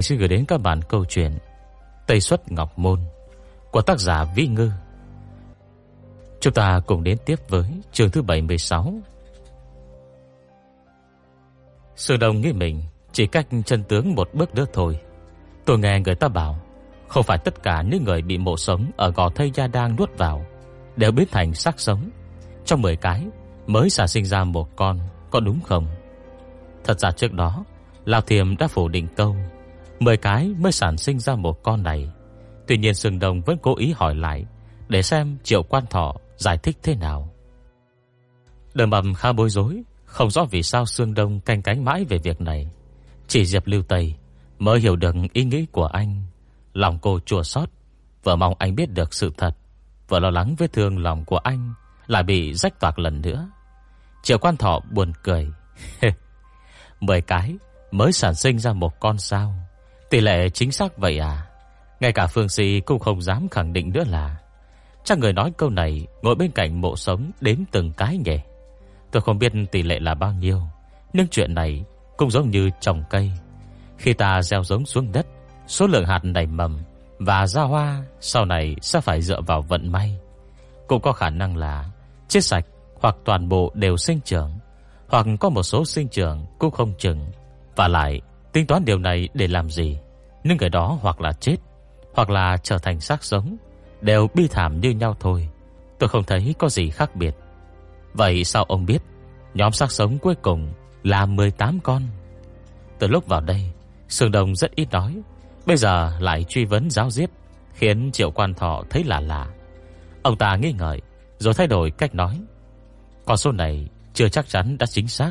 Xin gửi đến các bạn câu chuyện Tây Xuất Ngọc Môn Của tác giả Vĩ Ngư. Chúng ta cùng đến tiếp với chương thứ 76 Sư Đông nghĩ mình Chỉ cách chân tướng một bước nữa thôi. Tôi nghe người ta bảo, Không phải tất cả những người bị mộ sống Ở gò thây gia đang nuốt vào Đều biến thành xác sống. Trong 10 cái mới sản sinh ra một con, Có đúng không? Thật ra trước đó Lão Thiềm đã phủ định câu 10 cái mới sản sinh ra một con này. Tuy nhiên Sương Đông vẫn cố ý hỏi lại, Để xem triệu quan thọ giải thích thế nào. Đường bầm khá bối rối, Không rõ vì sao Sương Đông canh cánh mãi về việc này. Chỉ Diệp Lưu Tây Mới hiểu được ý nghĩ của anh. Lòng cô chua xót, Vừa mong anh biết được sự thật, Vừa lo lắng vết thương lòng của anh Lại bị rách toạc lần nữa. Triệu quan thọ buồn cười Mười cái Mới sản sinh ra một con sao? Tỷ lệ chính xác vậy à? Ngay cả Phương sĩ cũng không dám khẳng định nữa là, Chắc người nói câu này Ngồi bên cạnh mộ sống đếm từng cái nhỉ? Tôi không biết tỷ lệ là bao nhiêu, Nhưng chuyện này Cũng giống như trồng cây. Khi ta gieo giống xuống đất, Số lượng hạt nảy mầm Và ra hoa Sau này sẽ phải dựa vào vận may. Cũng có khả năng là Chết sạch hoặc toàn bộ đều sinh trưởng, Hoặc có một số sinh trưởng Cũng không chừng Và lại tính toán điều này để làm gì? Những người đó hoặc là chết, Hoặc là trở thành xác sống, Đều bi thảm như nhau thôi. Tôi không thấy có gì khác biệt. Vậy sao ông biết Nhóm xác sống cuối cùng là 18 con? Từ lúc vào đây, Sương đông rất ít nói. Bây giờ lại truy vấn giáo diếp Khiến triệu quan thọ thấy lạ lạ. Ông ta nghi ngợi, Rồi thay đổi cách nói. Con số này chưa chắc chắn đã chính xác.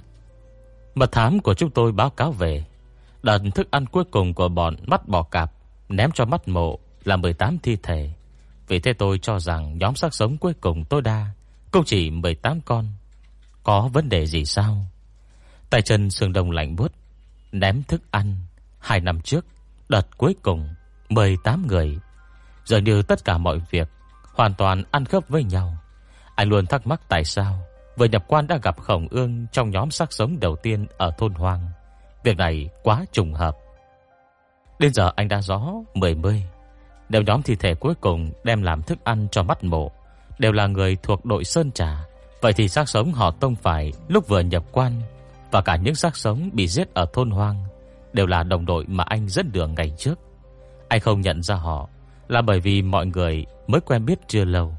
Mật thám của chúng tôi báo cáo về. Đợt thức ăn cuối cùng của bọn mắt bò cạp Ném cho mắt mộ là 18 thi thể. Vì thế tôi cho rằng nhóm xác sống cuối cùng tôi đa Cũng chỉ 18 con. Có vấn đề gì sao? Tay chân sương đông lạnh buốt, Ném thức ăn Hai năm trước, Đợt cuối cùng 18 người. Giờ như tất cả mọi việc Hoàn toàn ăn khớp với nhau. Anh luôn thắc mắc tại sao Vừa nhập quan đã gặp khổng ương Trong nhóm xác sống đầu tiên ở thôn hoang. Việc này quá trùng hợp. Đến giờ anh đã rõ Mười mươi. Đều nhóm thi thể cuối cùng đem làm thức ăn cho mắt mộ Đều là người thuộc đội Sơn Trà, Vậy thì xác sống họ tông phải Lúc vừa nhập quan, Và cả những xác sống bị giết ở thôn hoang, Đều là đồng đội mà anh dẫn đường ngày trước. Anh không nhận ra họ Là bởi vì mọi người mới quen biết chưa lâu,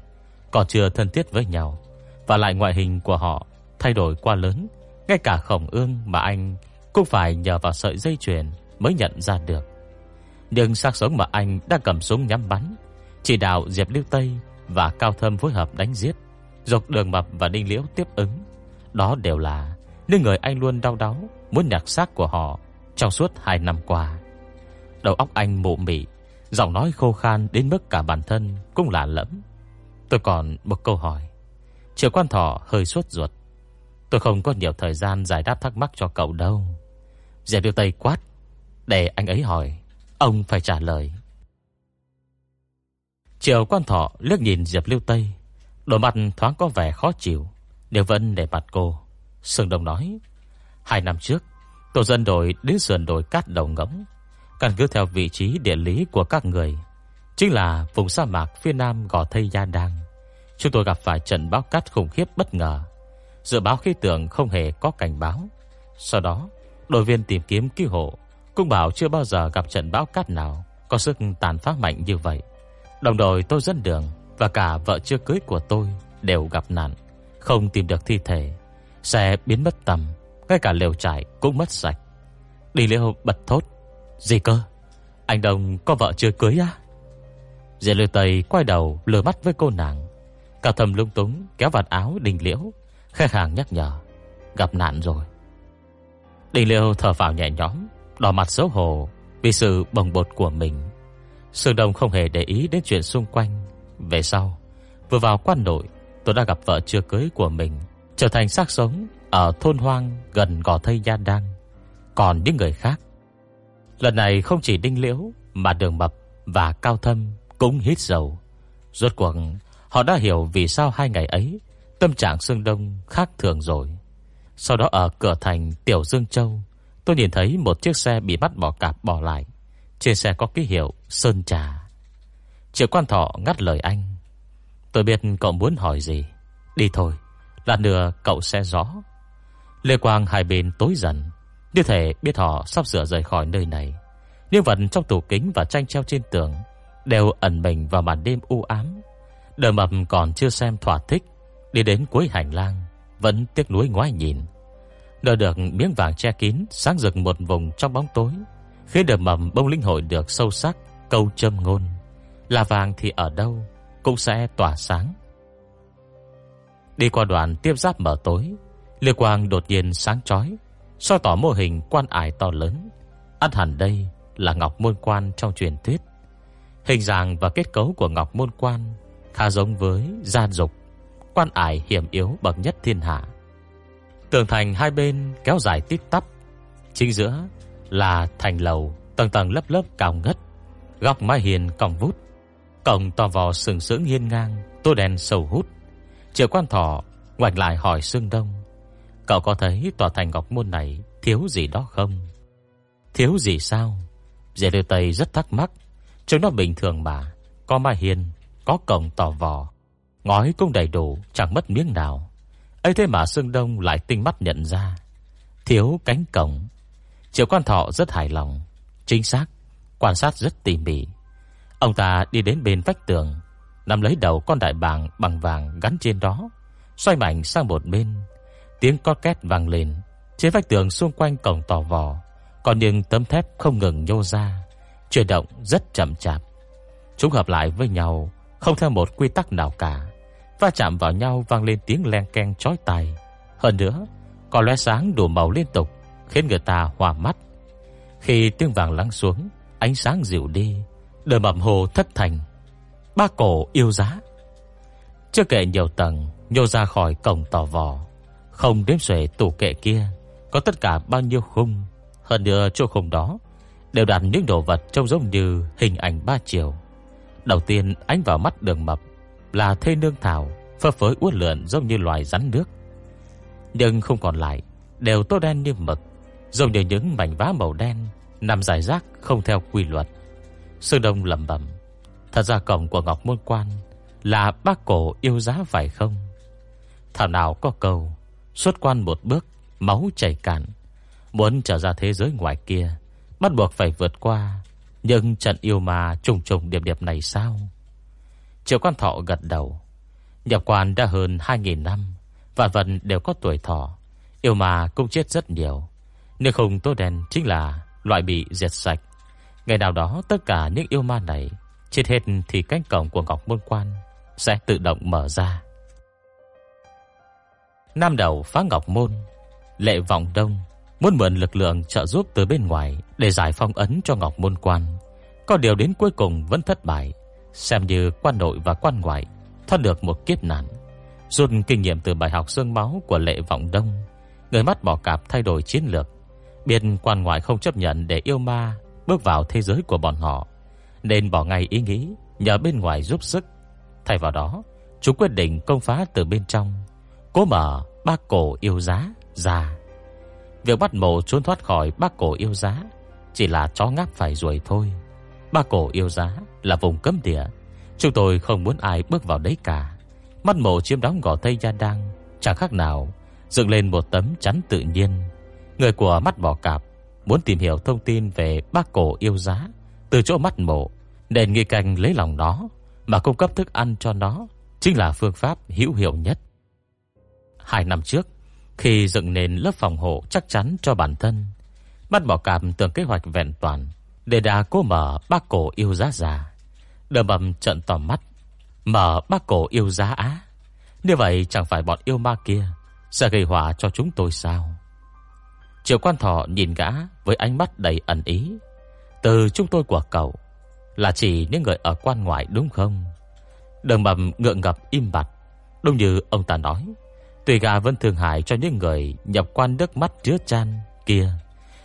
Còn chưa thân thiết với nhau, Và lại ngoại hình của họ Thay đổi quá lớn, Ngay cả khổng ương mà anh cũng phải nhờ vào sợi dây chuyền Mới nhận ra được Nhưng xác sống mà anh đã cầm súng nhắm bắn Chỉ đạo Diệp Lưu Tây Và Cao Thâm phối hợp đánh giết Dục đường mập và đinh liễu tiếp ứng Đó đều là Những người anh luôn đau đáu Muốn nhặt xác của họ trong suốt 2 năm qua. Đầu óc anh mụ mị, giọng nói khô khan đến mức cả bản thân cũng lạ lẫm. Tôi còn một câu hỏi. Triệu quan thọ hơi suốt ruột. Tôi không có nhiều thời gian giải đáp thắc mắc cho cậu đâu. Diệp Tiêu Tây quát. Để anh ấy hỏi, ông phải trả lời. Triệu quan thọ liếc nhìn Diệp Liêu Tây, đôi mặt thoáng có vẻ khó chịu, Nếu vẫn để mặt cô. Sương Đông nói, hai năm trước, Tổ dân đội đến sườn đồi cát đầu ngỗng Căn cứ theo vị trí địa lý của các người Chính là vùng sa mạc phía nam Gò Thây Gia Đăng Chúng tôi gặp phải trận báo cát khủng khiếp bất ngờ Dự báo khí tượng không hề có cảnh báo Sau đó Đội viên tìm kiếm cứu hộ. Cũng bảo chưa bao giờ gặp trận bão cát nào, Có sức tàn phá mạnh như vậy. Đồng đội tôi dẫn đường Và cả vợ chưa cưới của tôi Đều gặp nạn, Không tìm được thi thể. Xe biến mất tầm, ngay cả lều trại cũng mất sạch. Đi liêu bật thốt, Gì cơ? Anh đồng có vợ chưa cưới á? Diệp Lưu Tây quay đầu lừa mắt với cô nàng. Cả thầm lung túng Kéo vạt áo đình liễu Khách hàng nhắc nhở, Gặp nạn rồi. Đình Liêu thở vào nhẹ nhõm, Đỏ mặt xấu hổ Vì sự bồng bột của mình Sương Đông không hề để ý đến chuyện xung quanh Về sau, Vừa vào quan nội, Tôi đã gặp vợ chưa cưới của mình, Trở thành xác sống ở thôn hoang gần Gò Thây Nha Đăng. Còn những người khác. Lần này không chỉ Đinh Liễu mà Đường Mập và Cao Thâm cũng hít dầu. Rốt cuộc, họ đã hiểu vì sao hai ngày ấy tâm trạng Sương Đông khác thường rồi. Sau đó ở cửa thành Tiểu Dương Châu, tôi nhìn thấy một chiếc xe bị bắt bỏ cạp bỏ lại. Trên xe có ký hiệu Sơn Trà. Triệu quan thọ ngắt lời anh. Tôi biết cậu muốn hỏi gì. Đi thôi Lát nữa cậu sẽ rõ. Lê Quang hai bên tối dần. Như thể biết họ sắp sửa rời khỏi nơi này. Nhưng vật trong tủ kính và tranh treo trên tường Đều ẩn mình vào màn đêm u ám. Đờ mập còn chưa xem thỏa thích Đi đến cuối hành lang. Vẫn tiếc nuối ngoái nhìn. Đợi được miếng vàng che kín, Sáng rực một vùng trong bóng tối, Khi đờ mầm bông linh hội được sâu sắc, Câu châm ngôn, Là vàng thì ở đâu Cũng sẽ tỏa sáng. Đi qua đoạn tiếp giáp mở tối, Liêu quang đột nhiên sáng chói, so tỏ mô hình quan ải to lớn. Ăn hẳn đây là ngọc môn quan trong truyền thuyết. Hình dạng và kết cấu của ngọc môn quan Khá giống với gia dục Quan ải hiểm yếu bậc nhất thiên hạ. Tường thành hai bên kéo dài tít tắp, Chính giữa là thành lầu Tầng tầng lớp lớp cao ngất, Góc mái hiền cong vút, Cổng to vò sừng sững hiên ngang, Tô đèn sầu hút. Triệu quan thọ ngoảnh lại hỏi Sương Đông, Cậu có thấy tòa thành ngọc môn này Thiếu gì đó không? Thiếu gì sao? Dễ đưa Tây rất thắc mắc Trông nó bình thường mà, Có mái hiên, Có cổng tò vò. Ngói cũng đầy đủ, Chẳng mất miếng nào. Ấy thế mà Sương Đông lại tinh mắt nhận ra. Thiếu cánh cổng. Triệu quan thọ rất hài lòng. Chính xác, Quan sát rất tỉ mỉ. Ông ta đi đến bên vách tường, Nắm lấy đầu con đại bàng bằng vàng gắn trên đó, Xoay mạnh sang một bên. Tiếng co két vang lên. Trên vách tường xung quanh cổng tò vò Còn những tấm thép không ngừng nhô ra, Chuyển động rất chậm chạp. Chúng hợp lại với nhau, Không theo một quy tắc nào cả. Va chạm vào nhau vang lên tiếng len keng chói tai. Hơn nữa, Có lóe sáng đủ màu liên tục, Khiến người ta hoa mắt. Khi tiếng vàng lắng xuống, Ánh sáng dịu đi Đời mầm hồ thất thành. Ba cổ yêu giá. Chưa kể nhiều tầng, Nhô ra khỏi cổng tò vò. Không đếm xuể tủ kệ kia, Có tất cả bao nhiêu khung. Hơn nữa, chỗ khung đó Đều đặt những đồ vật trông giống như hình ảnh ba chiều. Đầu tiên, ánh vào mắt đường mập là thê nương thảo, Phơ phới uất lượn giống như loài rắn nước. Nhưng không còn lại, Đều tô đen như mực, Giống như những mảnh vá màu đen, Nằm dài rác không theo quy luật. Sư Đông lẩm bẩm, Thật ra cổng của Ngọc Môn Quan Là bác cổ yêu giá phải không? Thảo nào có câu, Xuất quan một bước, Máu chảy cạn, Muốn trở ra thế giới ngoài kia, Bắt buộc phải vượt qua, Nhưng trận yêu ma trùng trùng điệp điệp này sao? Triệu quan thọ gật đầu. Nhập quan đã hơn 2.000 năm, Vạn vật đều có tuổi thọ, Yêu ma cũng chết rất nhiều. Nếu không tố đen chính là Loại bị diệt sạch. Ngày nào đó tất cả những yêu ma này Chết hết thì cánh cổng của Ngọc Môn Quan Sẽ tự động mở ra. Nam đầu phá Ngọc Môn, Lệ Vọng Đông, Muốn mượn lực lượng trợ giúp từ bên ngoài Để giải phong ấn cho Ngọc Môn Quan. Có điều đến cuối cùng vẫn thất bại. Xem như quan nội và quan ngoại, Thoát được một kiếp nạn. Rút kinh nghiệm từ bài học xương máu của Lệ Vọng Đông, Người mắt bỏ cạp thay đổi chiến lược. Biệt quan ngoại không chấp nhận để yêu ma Bước vào thế giới của bọn họ, Nên bỏ ngay ý nghĩ Nhờ bên ngoài giúp sức. Thay vào đó Chúng quyết định công phá từ bên trong, Cố mở bác cổ yêu giá ra. Việc bắt mộ trốn thoát khỏi bác cổ yêu giá Chỉ là chó ngáp phải ruồi thôi. Ba cổ yêu giá là vùng cấm địa. Chúng tôi không muốn ai bước vào đấy cả. Mắt mộ chiếm đóng gò Tây Gia Đăng Chẳng khác nào Dựng lên một tấm chắn tự nhiên. Người của mắt bò cạp Muốn tìm hiểu thông tin về bác cổ yêu giá Từ chỗ mắt mộ Đền nghi canh lấy lòng nó Mà cung cấp thức ăn cho nó Chính là phương pháp hữu hiệu nhất. Hai năm trước, Khi dựng nền lớp phòng hộ chắc chắn cho bản thân, Mắt bỏ cạp tưởng kế hoạch vẹn toàn. Để đà cố mở bác cổ yêu giá già. Đờ bầm trận tỏ mắt. Mở bác cổ yêu giá á. Như vậy chẳng phải bọn yêu ma kia Sẽ gây họa cho chúng tôi sao? Triệu quan thọ nhìn gã Với ánh mắt đầy ẩn ý. Từ chúng tôi của cậu, Là chỉ những người ở quan ngoại đúng không? Đường bầm ngượng ngập im bặt. Đúng như ông ta nói Tùy gà vẫn thường hại cho những người Nhập quan nước mắt chứa chan kia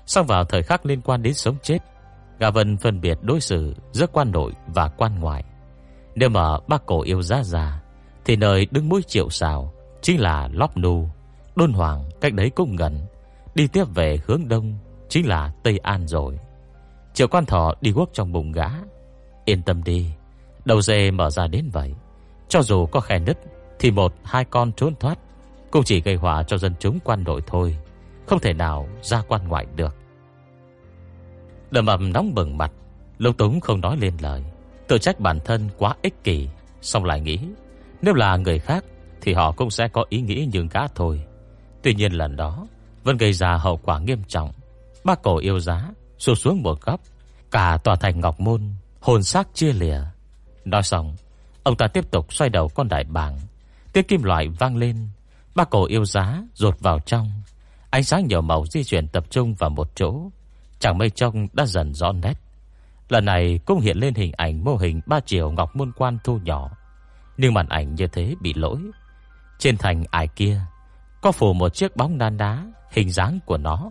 Xong vào thời khắc liên quan đến sống chết Gà Vân phân biệt đối xử Giữa quan nội và quan ngoại. Nếu mà bác cổ yêu giá già Thì nơi đứng mũi triệu xào Chính là Lóp Nù Đôn Hoàng cách đấy cũng gần, Đi tiếp về hướng đông Chính là Tây An rồi. Triệu quan thọ đi guốc trong bụng gã. Yên tâm đi, Đầu dê mở ra đến vậy. Cho dù có khe nứt, Thì một, hai con trốn thoát Cũng chỉ gây họa cho dân chúng quan đội thôi. Không thể nào ra quan ngoại được. Đầm ầm nóng bừng mặt Lục Túng không nói lên lời. Tự trách bản thân quá ích kỷ. Xong lại nghĩ, Nếu là người khác, Thì họ cũng sẽ có ý nghĩ như gã thôi. Tuy nhiên lần đó, Vẫn gây ra hậu quả nghiêm trọng. Bác cổ yêu giá Xuống xuống một góc. Cả tòa thành Ngọc Môn, Hồn xác chia lìa. Nói xong, Ông ta tiếp tục xoay đầu con đại bảng Tiếng kim loại vang lên. Bác cổ yêu giá rột vào trong. Ánh sáng nhiều màu di chuyển tập trung vào một chỗ. Chẳng mây trông đã dần rõ nét. Lần này cũng hiện lên hình ảnh mô hình ba chiều ngọc môn quan thu nhỏ. Nhưng màn ảnh như thế bị lỗi. Trên thành ải kia, Có phủ một chiếc bóng đan đá Hình dáng của nó.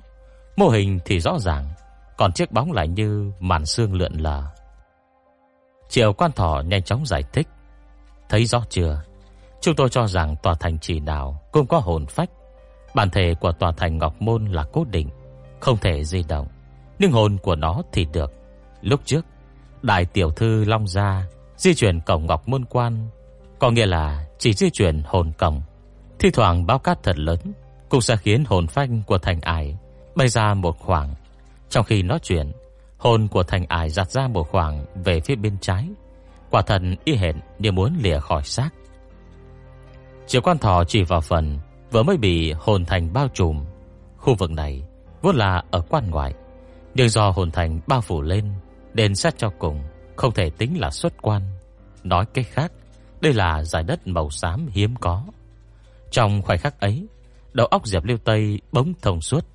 Mô hình thì rõ ràng, Còn chiếc bóng lại như màn xương lượn lờ. Triệu quan thỏ nhanh chóng giải thích. Thấy rõ chưa? Chúng tôi cho rằng tòa thành chỉ nào Cũng có hồn phách. Bản thể của tòa thành Ngọc Môn là cố định, Không thể di động linh hồn của nó thì được. Lúc trước, Đại tiểu thư Long Gia Di chuyển cổng Ngọc Môn Quan, Có nghĩa là chỉ di chuyển hồn cổng. Thi thoảng báo cát thật lớn, Cũng sẽ khiến hồn phanh của thành ải Bay ra một khoảng. Trong khi nói chuyện, Hồn của thành ải giặt ra một khoảng Về phía bên trái. Quả thần y hệt như muốn lìa khỏi xác. Triệu quan thỏ chỉ vào phần Vừa mới bị hồn thành bao trùm. Khu vực này Vốn là ở quan ngoại. Nhưng do hồn thành bao phủ lên, đền sát cho cùng Không thể tính là xuất quan. Nói cách khác, Đây là giải đất màu xám hiếm có. Trong khoảnh khắc ấy, Đầu óc Diệp Liêu Tây bỗng thông suốt.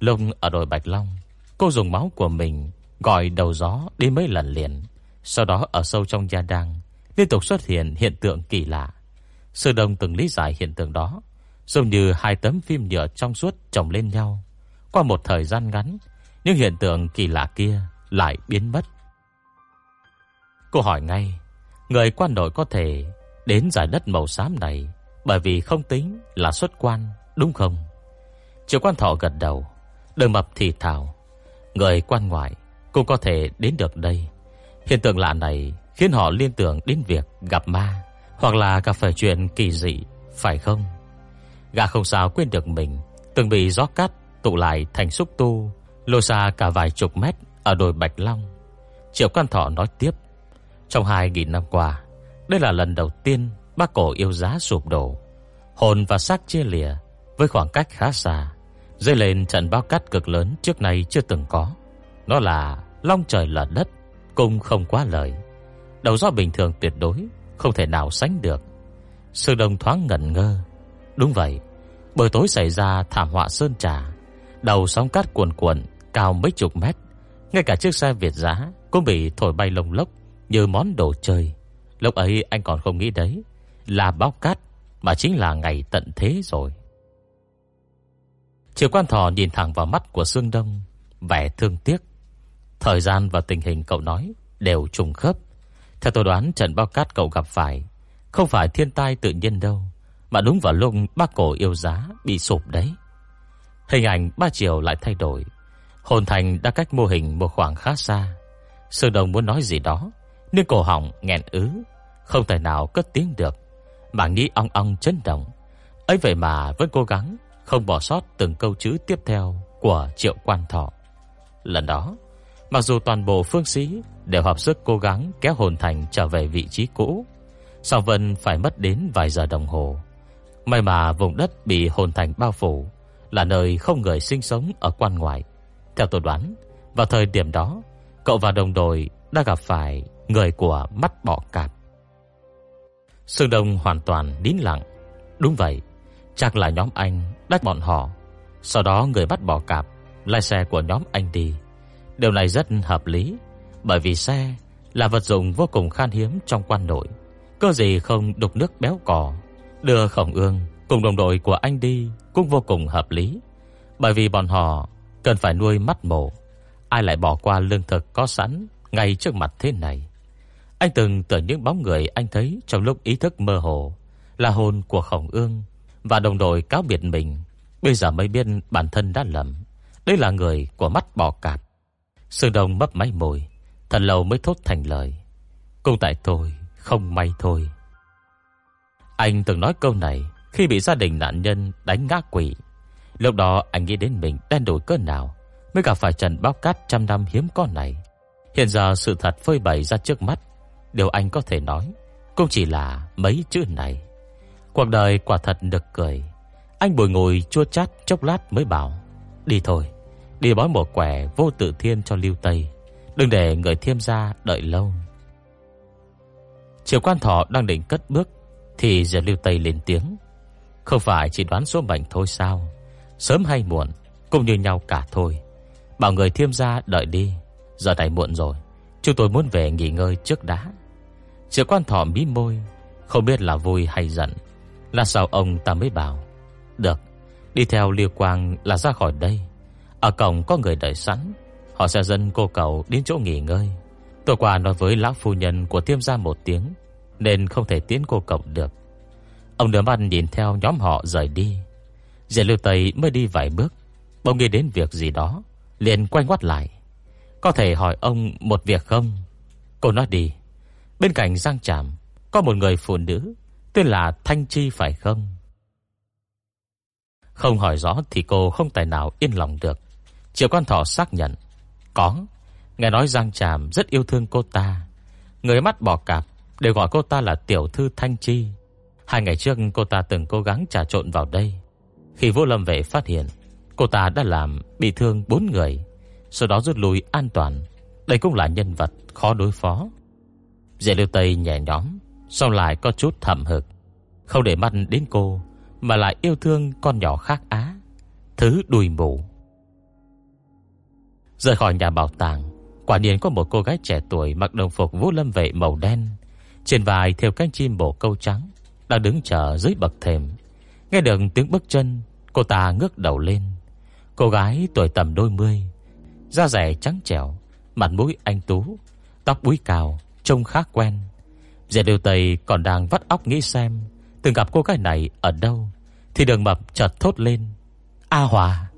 Lông ở đồi Bạch Long, Cô dùng máu của mình Gọi đầu gió đi mấy lần liền. Sau đó ở sâu trong gia đăng, Liên tục xuất hiện hiện tượng kỳ lạ. Sư Đông từng lý giải hiện tượng đó, Giống như hai tấm phim nhựa trong suốt chồng lên nhau. Qua một thời gian ngắn nhưng hiện tượng kỳ lạ kia Lại biến mất. Cô hỏi ngay, Người quan đội có thể Đến giải đất màu xám này Bởi vì không tính là xuất quan, Đúng không? Triệu quan thọ gật đầu Đường mập thì thảo Người quan ngoại cũng có thể đến được đây. Hiện tượng lạ này Khiến họ liên tưởng đến việc gặp ma Hoặc là gặp phải chuyện kỳ dị, Phải không? Gà không sao quên được mình, Từng bị gió cát tụ lại thành xúc tu Lôi xa cả vài chục mét Ở đồi Bạch Long. Triệu Quan Thọ nói tiếp, Trong 2.000 năm qua, Đây là lần đầu tiên bác cổ yêu giá sụp đổ. Hồn và xác chia lìa Với khoảng cách khá xa Dây lên trận bao cát cực lớn trước nay chưa từng có. Nó là long trời lở đất Cung không quá lời. Đầu gió bình thường tuyệt đối, Không thể nào sánh được. Sư đồng thoáng ngẩn ngơ. Đúng vậy Bờ tối xảy ra thảm họa sơn trà, Đầu sóng cát cuồn cuộn Cao mấy chục mét. Ngay cả chiếc xe Việt giá Cũng bị thổi bay lông lốc Như món đồ chơi. Lúc ấy anh còn không nghĩ đấy, Là báo cát Mà chính là ngày tận thế rồi. Triệu quan Thò nhìn thẳng vào mắt của Sương Đông, Vẻ thương tiếc. Thời gian và tình hình cậu nói Đều trùng khớp. Theo tôi đoán trận bao cát cậu gặp phải Không phải thiên tai tự nhiên đâu, Mà đúng vào lúc bác cổ yêu giá Bị sụp đấy. Hình ảnh ba chiều lại thay đổi. Hồn thành đã cách mô hình một khoảng khá xa Sương đồng muốn nói gì đó Nhưng cổ họng nghẹn ứ Không thể nào cất tiếng được Mà nghĩ ong ong chấn động ấy vậy mà vẫn cố gắng không bỏ sót từng câu chữ tiếp theo của Triệu Quan Thọ. Lần đó, mặc dù toàn bộ phương sĩ đều hợp sức cố gắng kéo hồn thành trở về vị trí cũ, song Vân phải mất đến vài giờ đồng hồ. May mà vùng đất bị hồn thành bao phủ là nơi không người sinh sống ở quan ngoại. Theo tôi đoán, vào thời điểm đó, cậu và đồng đội đã gặp phải người của mắt bọ cạp. Sương Đông hoàn toàn nín lặng. Đúng vậy, chắc là nhóm anh đắt bọn họ. Sau đó người bắt bỏ cạp lái xe của nhóm anh đi. Điều này rất hợp lý, bởi vì xe là vật dụng vô cùng khan hiếm trong quan nội. Cơ gì không đục nước béo cò, đưa Khổng Ương cùng đồng đội của anh đi cũng vô cùng hợp lý, bởi vì bọn họ cần phải nuôi mắt mổ, ai lại bỏ qua lương thực có sẵn ngay trước mặt thế này. Anh từng tưởng những bóng người anh thấy trong lúc ý thức mơ hồ là hồn của Khổng Ương và đồng đội cáo biệt mình. Bây giờ mới biết bản thân đã lầm. Đây là người của mắt bò cạp. Sương đồng mấp máy mồi, Thật lâu mới thốt thành lời. Cũng tại tôi không may thôi. Anh từng nói câu này Khi bị gia đình nạn nhân đánh ngã quỷ Lúc đó anh nghĩ đến mình đen đổi cơn nào Mới gặp phải Trần Bóc cát trăm năm hiếm có này. Hiện giờ sự thật phơi bày ra trước mắt, Điều anh có thể nói Cũng chỉ là mấy chữ này. Cuộc đời quả thật được cười. Anh bồi ngồi chua chát chốc lát mới bảo, Đi thôi, Đi bói một quẻ vô tự thiên cho lưu Tây. Đừng để người thiêm gia đợi lâu. Triều quan thọ đang định cất bước Thì giờ lưu Tây lên tiếng, Không phải chỉ đoán số mệnh thôi sao? Sớm hay muộn, Cũng như nhau cả thôi. Bảo người thiêm gia đợi đi, Giờ này muộn rồi, Chúng tôi muốn về nghỉ ngơi trước đã. Triệu quan thọ mí môi, Không biết là vui hay giận. Là sao ông ta mới bảo, Được, Đi theo liêu quang là ra khỏi đây. Ở cổng có người đợi sẵn, Họ sẽ dẫn cô cậu đến chỗ nghỉ ngơi. Tôi qua nói với lão phu nhân của tiêm gia một tiếng, Nên không thể tiến cô cậu được. Ông đứa mắt nhìn theo nhóm họ rời đi. Diệp Lưu Tây mới đi vài bước. Bỗng nghĩ đến việc gì đó, Liền quay ngoắt lại. Có thể hỏi ông một việc không? Cô nói đi. Bên cạnh Giang Trạm Có một người phụ nữ, Tên là Thanh Chi phải không? Không hỏi rõ thì cô không tài nào yên lòng được. Triệu quan thọ xác nhận. Có. Nghe nói Giang Trạm rất yêu thương cô ta. Người mắt bỏ cạp Đều gọi cô ta là tiểu thư Thanh Chi. Hai ngày trước, cô ta từng cố gắng trà trộn vào đây. Khi vô lâm vệ phát hiện, Cô ta đã làm bị thương bốn người, Sau đó rút lui an toàn. Đây cũng là nhân vật khó đối phó. Dạy lưu Tây nhẹ nhóm Sau lại có chút thầm hực. Không để mắt đến cô, Mà lại yêu thương con nhỏ khác Á. Thứ đùi mù. Rời khỏi nhà bảo tàng, Quả nhiên có một cô gái trẻ tuổi Mặc đồng phục vũ lâm vệ màu đen, Trên vai theo cánh chim bổ câu trắng, Đang đứng chờ dưới bậc thềm. Nghe được tiếng bước chân Cô ta ngước đầu lên. Cô gái tuổi tầm đôi mươi, Da rẻ trắng trẻo, Mặt mũi anh tú, Tóc búi cao Trông khá quen. Dẻ điều tầy còn đang vắt óc nghĩ xem, Từng gặp cô gái này ở đâu, Thì đường mập chợt thốt lên, A Hòa.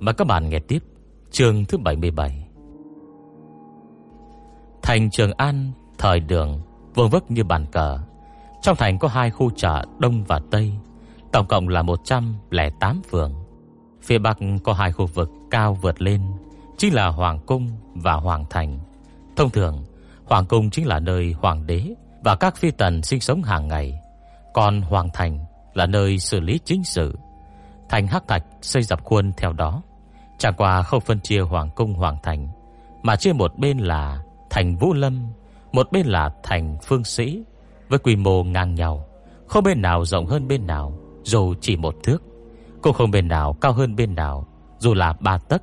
Mời các bạn nghe tiếp chương thứ 77 Thành Trường An, thời đường, vương vức như bàn cờ. Trong thành có hai khu chợ Đông và Tây, tổng cộng là 108 phường. Phía Bắc có hai khu vực cao vượt lên, chính là Hoàng Cung và Hoàng Thành. Thông thường, Hoàng Cung chính là nơi Hoàng đế và các phi tần sinh sống hàng ngày. Còn Hoàng Thành là nơi xử lý chính sự. Thành Hắc Thạch xây dập khuôn theo đó. Chẳng qua không phân chia Hoàng Cung Hoàng Thành, mà chia một bên là thành Vũ Lâm, một bên là thành Phương Sĩ, với quy mô ngang nhau, không bên nào rộng hơn bên nào, dù chỉ một thước, cũng không bên nào cao hơn bên nào, dù là ba tấc.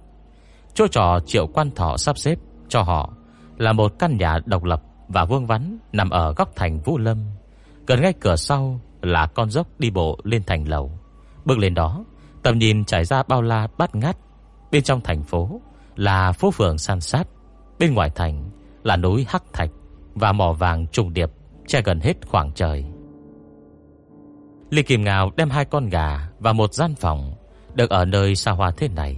Chỗ trò Triệu Quan Thọ sắp xếp cho họ là một căn nhà độc lập và vuông vắn nằm ở góc thành Vũ Lâm. Gần ngay cửa sau là con dốc đi bộ lên thành lầu. Bước lên đó, tầm nhìn trải ra bao la bát ngát. Bên trong thành phố là phố phường san sát, bên ngoài thành là núi hắc thạch và mỏ vàng trùng điệp che gần hết khoảng trời. Lý Kim Ngào đem hai con gà và một gian phòng được ở nơi xa hoa thế này,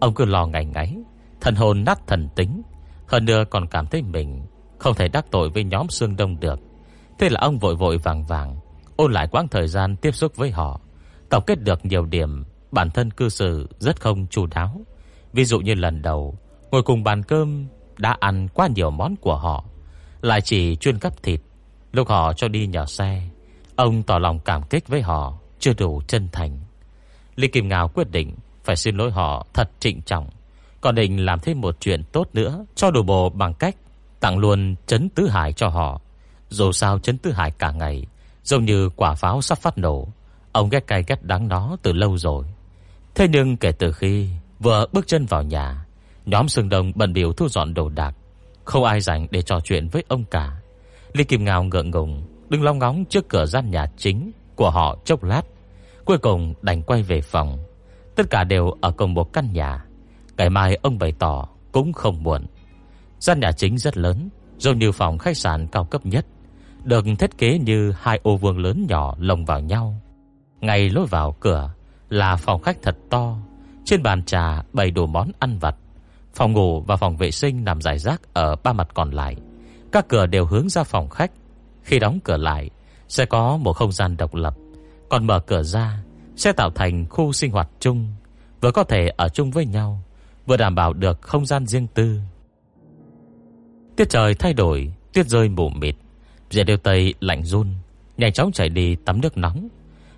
ông cứ lo ngày ngáy, thần hồn nát thần tính, hơn nữa còn cảm thấy mình không thể đắc tội với nhóm xương đông được. Thế là ông vội vội vàng vàng ôn lại quãng thời gian tiếp xúc với họ, tổng kết được nhiều điểm bản thân cư xử rất không chu đáo. Ví dụ như lần đầu ngồi cùng bàn cơm đã ăn quá nhiều món của họ, lại chỉ chuyên cấp thịt. Lúc họ cho đi nhờ xe, ông tỏ lòng cảm kích với họ chưa đủ chân thành. Lý Kim Ngào quyết định phải xin lỗi họ thật trịnh trọng, còn định làm thêm một chuyện tốt nữa cho đồ bộ bằng cách tặng luôn chấn tứ hải cho họ. Dù sao chấn tứ hải cả ngày giống như quả pháo sắp phát nổ, ông ghét cay ghét đắng nó từ lâu rồi. Thế nhưng kể từ khi vừa bước chân vào nhà, Nhóm Sương Đông bận biểu thu dọn đồ đạc, không ai rảnh để trò chuyện với ông cả. Lý Kim Ngao ngượng ngùng đứng long ngóng trước cửa gian nhà chính của họ chốc lát, cuối cùng đành quay về phòng. Tất cả đều ở cùng một căn nhà. Ngày mai ông bày tỏ cũng không muộn. Gian nhà chính rất lớn, giống như phòng khách sạn cao cấp nhất. được thiết kế như hai ô vuông lớn nhỏ lồng vào nhau. Ngay lối vào cửa là phòng khách thật to, trên bàn trà bày đồ món ăn vặt. Phòng ngủ và phòng vệ sinh nằm rải rác ở ba mặt còn lại. Các cửa đều hướng ra phòng khách. Khi đóng cửa lại, sẽ có một không gian độc lập, còn mở cửa ra sẽ tạo thành khu sinh hoạt chung, vừa có thể ở chung với nhau, vừa đảm bảo được không gian riêng tư. Tiết trời thay đổi, tuyết rơi mù mịt, Rìa đều Tây lạnh run, nhanh chóng chảy đi tắm nước nóng.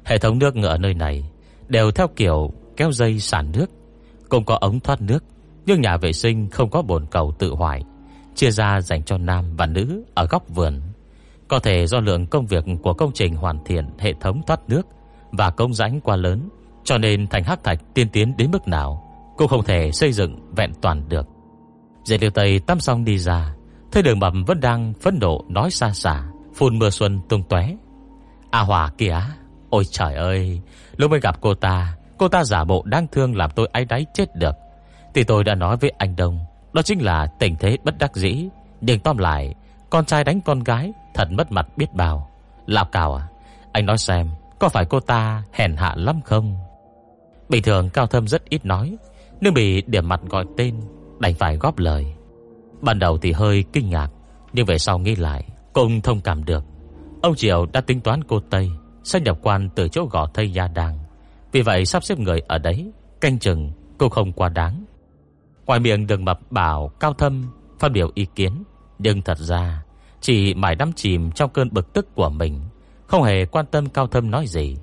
Hệ thống nước ở nơi này đều theo kiểu kéo dây sản nước, cũng có ống thoát nước, nhưng nhà vệ sinh không có bồn cầu tự hoại, chia ra dành cho nam và nữ ở góc vườn. Có thể do lượng công việc của công trình hoàn thiện hệ thống thoát nước và công rãnh quá lớn, cho nên thành hắc thạch tiên tiến đến mức nào cũng không thể xây dựng vẹn toàn được. Dạy Liêu Tây tắm xong đi ra, thấy Đường mầm vẫn đang phấn nộ nói xa xả, phun mưa xuân tung tóe. A Hòa kìa, ôi trời ơi, lúc mới gặp cô ta, cô ta giả bộ đang thương làm tôi áy đáy chết được. Thì tôi đã nói với anh Đông, đó chính là tình thế bất đắc dĩ, nhưng tóm lại, con trai đánh con gái thật mất mặt biết bao. Lạp cào à, anh nói xem, có phải cô ta hèn hạ lắm không? Bình thường Cao Thâm rất ít nói, nhưng bị điểm mặt gọi tên, đành phải góp lời. Ban đầu thì hơi kinh ngạc, nhưng về sau nghĩ lại, cũng thông cảm được. Ông Triều đã tính toán cô Tây sẽ nhập quan từ chỗ gò thây gia đàng. Vì vậy sắp xếp người ở đấy, canh chừng cô không quá đáng. Ngoài miệng đừng mập bảo Cao Thâm phát biểu ý kiến, nhưng thật ra chỉ mãi đắm chìm trong cơn bực tức của mình, không hề quan tâm Cao Thâm nói gì.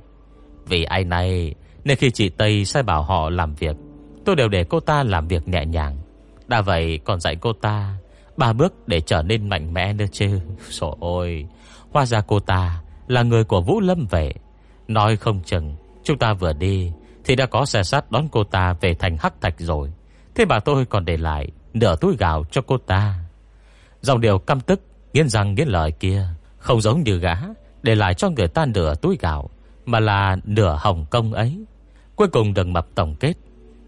Vì ai này, nên khi chị Tây sai bảo họ làm việc, tôi đều để cô ta làm việc nhẹ nhàng. Đã vậy còn dạy cô ta ba bước để trở nên mạnh mẽ nữa chứ. Trời ôi hóa ra cô ta là người của Vũ Lâm vệ Nói không chừng, chúng ta vừa đi thì đã có xe sát đón cô ta về thành Hắc Thạch rồi. Thế bà tôi còn để lại nửa túi gạo cho cô ta. Dòng điều căm tức, nghiến răng nghiến lời kia, không giống như gã, để lại cho người ta nửa túi gạo, mà là nửa hồng công ấy. Cuối cùng đừng mập tổng kết.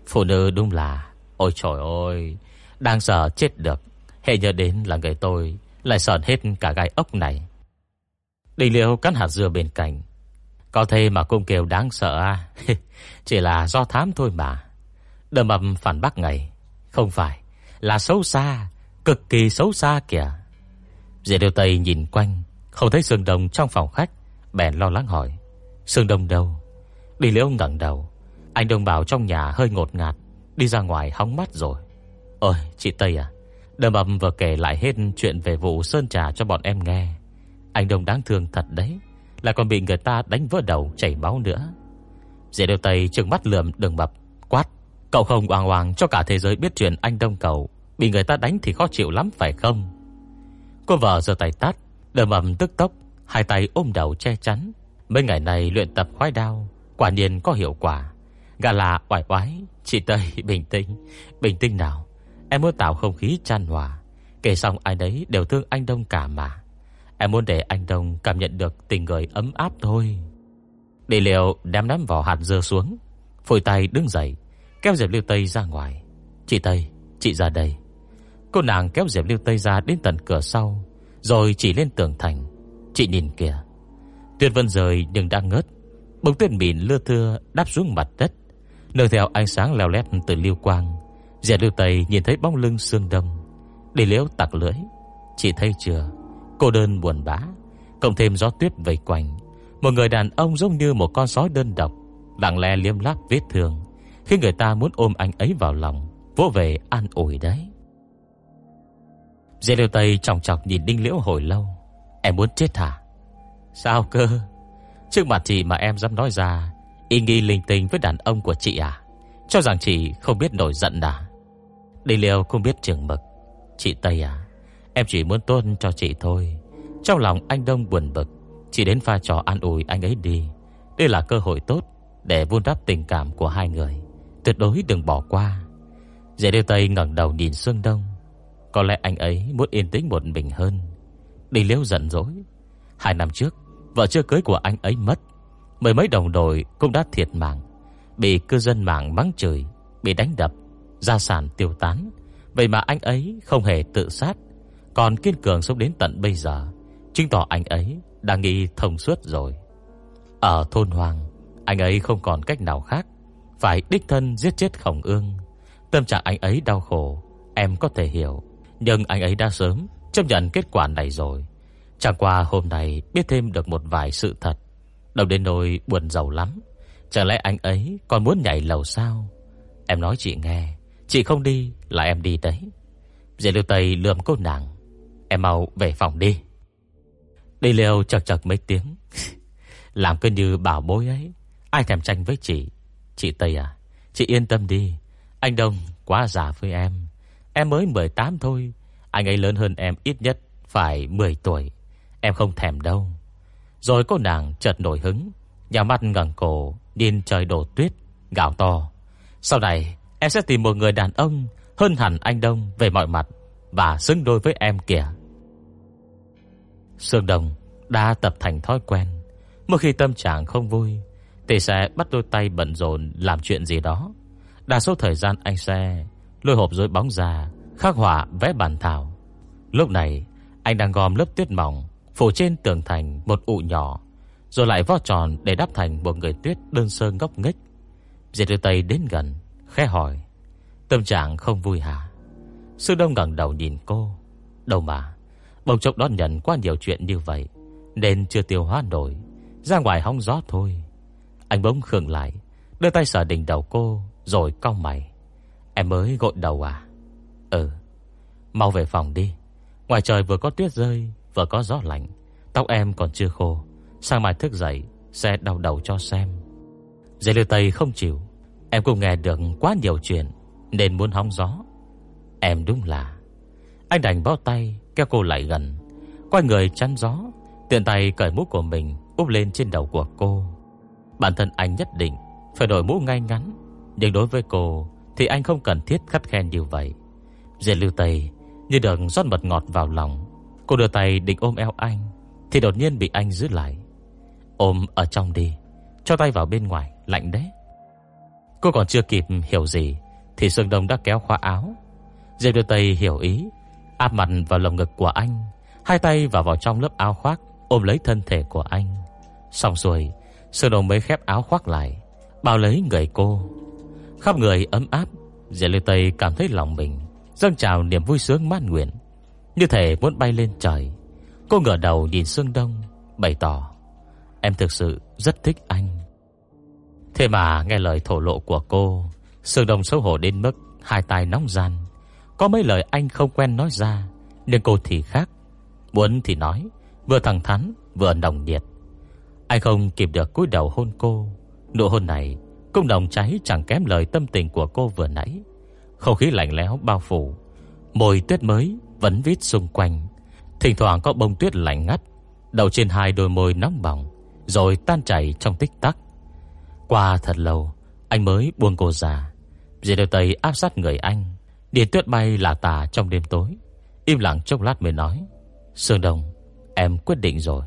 Phụ nữ đúng là, ôi trời ơi, đang sợ chết được. Hệ nhớ đến là người tôi lại sờn hết cả gai ốc này. Đình liệu cắn hạt dưa bên cạnh. Có thể mà cung kêu đáng sợ à? Chỉ là do thám thôi mà. Đờ mập phản bác ngày. Không phải, là xấu xa, cực kỳ xấu xa kìa. Dì Điều Tây nhìn quanh, không thấy Sương Đông trong phòng khách, bèn lo lắng hỏi. Sương Đông đâu? Đi liễu ngẩng đầu. Anh Đông bảo trong nhà hơi ngột ngạt, đi ra ngoài hóng mắt rồi. Ôi, chị Tây à, Đầm ầm vừa kể lại hết chuyện về vụ sơn trà cho bọn em nghe. Anh Đông đáng thương thật đấy, lại còn bị người ta đánh vỡ đầu chảy máu nữa. Dễ đều tay trừng mắt lườm đường mập quát. Cậu không oang oang cho cả thế giới biết chuyện anh Đông cậu bị người ta đánh thì khó chịu lắm phải không? Cô vợ giơ tay tát, đường mập tức tốc, hai tay ôm đầu che chắn. Mấy ngày này luyện tập khoái đao, quả nhiên có hiệu quả. Gà là oải oái, chị Tây bình tĩnh, bình tĩnh nào. Em muốn tạo không khí chan hòa Kể xong ai đấy đều thương anh Đông cả mà Em muốn để anh Đông cảm nhận được tình người ấm áp thôi. Để liệu đem nắm vỏ hạt dưa xuống Phổi tay đứng dậy Kéo Diệp Liêu Tây ra ngoài. Chị Tây, chị ra đây. Cô nàng kéo Diệp Liêu Tây ra đến tận cửa sau Rồi chỉ lên tường thành. Chị nhìn kìa. Tuyết vân rời nhưng đang ngớt. Bông tuyết mịn lưa thưa đáp xuống mặt đất. Nương theo ánh sáng leo lét từ liêu quang Diệp lưu Tây nhìn thấy bóng lưng xương đông. Đi liễu tặc lưỡi Chị thấy chưa? Cô đơn buồn bã, Cộng thêm gió tuyết vây quanh. Một người đàn ông giống như một con sói đơn độc, Lặng lẽ liếm láp vết thương. Khi người ta muốn ôm anh ấy vào lòng, Vỗ về an ủi đấy. Dê liêu Tây trọng trọc nhìn Đinh Liễu hồi lâu. Em muốn chết hả? Sao cơ? Trước mặt chị mà em dám nói ra, Ý nghi linh tinh với đàn ông của chị à? Cho rằng chị không biết nổi giận à? Đi Liễu không biết trường mực. Chị Tây à? Em chỉ muốn tốt cho chị thôi. Trong lòng anh Đông buồn bực. Chỉ đến pha trò an ủi anh ấy đi. Đây là cơ hội tốt Để vun đắp tình cảm của hai người. Tuyệt đối đừng bỏ qua. Dễ đưa Tây ngẩng đầu nhìn Sương Đông. Có lẽ anh ấy muốn yên tĩnh một mình hơn. Đi liếu giận dỗi. Hai năm trước Vợ chưa cưới của anh ấy mất. Mười mấy đồng đội cũng đã thiệt mạng. Bị cư dân mạng mắng chửi Bị đánh đập gia sản tiêu tán. Vậy mà anh ấy không hề tự sát, còn kiên cường sống đến tận bây giờ, Chứng tỏ anh ấy Đang nghĩ thông suốt rồi. Ở thôn Hoàng Anh ấy không còn cách nào khác Phải đích thân giết chết khổng ương. Tâm trạng anh ấy đau khổ Em có thể hiểu Nhưng anh ấy đã sớm chấp nhận kết quả này rồi. Chẳng qua hôm nay biết thêm được một vài sự thật Đầu đến nỗi buồn giàu lắm. Chẳng lẽ anh ấy còn muốn nhảy lầu sao? Em nói chị nghe Chị không đi là em đi đấy. Diệp lưu tây lườm cô nàng Em mau về phòng đi. Đi liều chật chật mấy tiếng. Làm cứ như bảo bối ấy. Ai thèm tranh với chị? Chị Tây à Chị yên tâm đi. Anh Đông quá già với em. Em mới 18 thôi. Anh ấy lớn hơn em ít nhất Phải 10 tuổi. Em không thèm đâu. Rồi cô nàng chợt nổi hứng. Nhà mắt ngẩng cổ, Nhìn trời đổ tuyết Gạo to. Sau này, em sẽ tìm một người đàn ông Hơn hẳn anh Đông về mọi mặt Và xứng đôi với em kìa. Sương Đồng đã tập thành thói quen. Một khi tâm trạng không vui, Thì sẽ bắt đôi tay bận rộn Làm chuyện gì đó. Đa số thời gian anh sẽ Lôi hộp dối bóng ra, Khắc họa vẽ bàn thảo. Lúc này, anh đang gom lớp tuyết mỏng, Phủ trên tường thành một ụ nhỏ, Rồi lại vo tròn để đắp thành Một người tuyết đơn sơ ngốc nghếch. Diệt đưa tay đến gần, Khẽ hỏi, Tâm trạng không vui hả? Sư Đông ngẩng đầu nhìn cô, Đâu mà? Bỗng chốc đón nhận quá nhiều chuyện như vậy, Nên chưa tiêu hóa nổi, Ra ngoài hóng gió thôi. Anh bỗng khường lại, Đưa tay sờ đỉnh đầu cô, Rồi cau mày. Em mới gội đầu à? Ừ. Mau về phòng đi. Ngoài trời vừa có tuyết rơi, Vừa có gió lạnh, Tóc em còn chưa khô. Sang mai thức dậy, Sẽ đau đầu cho xem. Dây lưu tây không chịu. Em cũng nghe được quá nhiều chuyện, Nên muốn hóng gió. Em đúng là. Anh đành bó tay kéo cô lại gần. Quay người chắn gió, Tiện tay cởi mũ của mình Úp lên trên đầu của cô. Bản thân anh nhất định Phải đổi mũ ngay ngắn, Nhưng đối với cô Thì anh không cần thiết khắt khen như vậy. Diệp lưu tây Như được rót mật ngọt vào lòng. Cô đưa tay định ôm eo anh Thì đột nhiên bị anh giữ lại. Ôm ở trong đi, Cho tay vào bên ngoài, lạnh đấy. Cô còn chưa kịp hiểu gì Thì Sương Đông đã kéo khóa áo. Diệp Lưu tay hiểu ý Áp mặt vào lồng ngực của anh, Hai tay vào vào trong lớp áo khoác, Ôm lấy thân thể của anh. Xong rồi Sơ Đồng mới khép áo khoác lại, Bao lấy người cô. Khắp người ấm áp, Diệp Lê Tây cảm thấy lòng mình Dâng trào niềm vui sướng mát nguyện. Như thể muốn bay lên trời, Cô ngửa đầu nhìn Sương Đông, Bày tỏ, Em thực sự rất thích anh. Thế mà nghe lời thổ lộ của cô, Sương Đông xấu hổ đến mức Hai tay nóng gian. Có mấy lời anh không quen nói ra, Nhưng cô thì khác. Muốn thì nói, Vừa thẳng thắn, vừa nồng nhiệt. Anh không kịp được cúi đầu hôn cô. Nụ hôn này Cũng đồng cháy chẳng kém lời tâm tình của cô vừa nãy. Không khí lạnh lẽo bao phủ Mồi tuyết mới vẫn vít xung quanh. Thỉnh thoảng có bông tuyết lạnh ngắt, Đầu trên hai đôi môi nóng bỏng, Rồi tan chảy trong tích tắc. Qua thật lâu, Anh mới buông cô ra. Dì đều tay áp sát người anh Điền tuyết bay là tà trong đêm tối. Im lặng chốc lát mới nói Sương Đông Em quyết định rồi.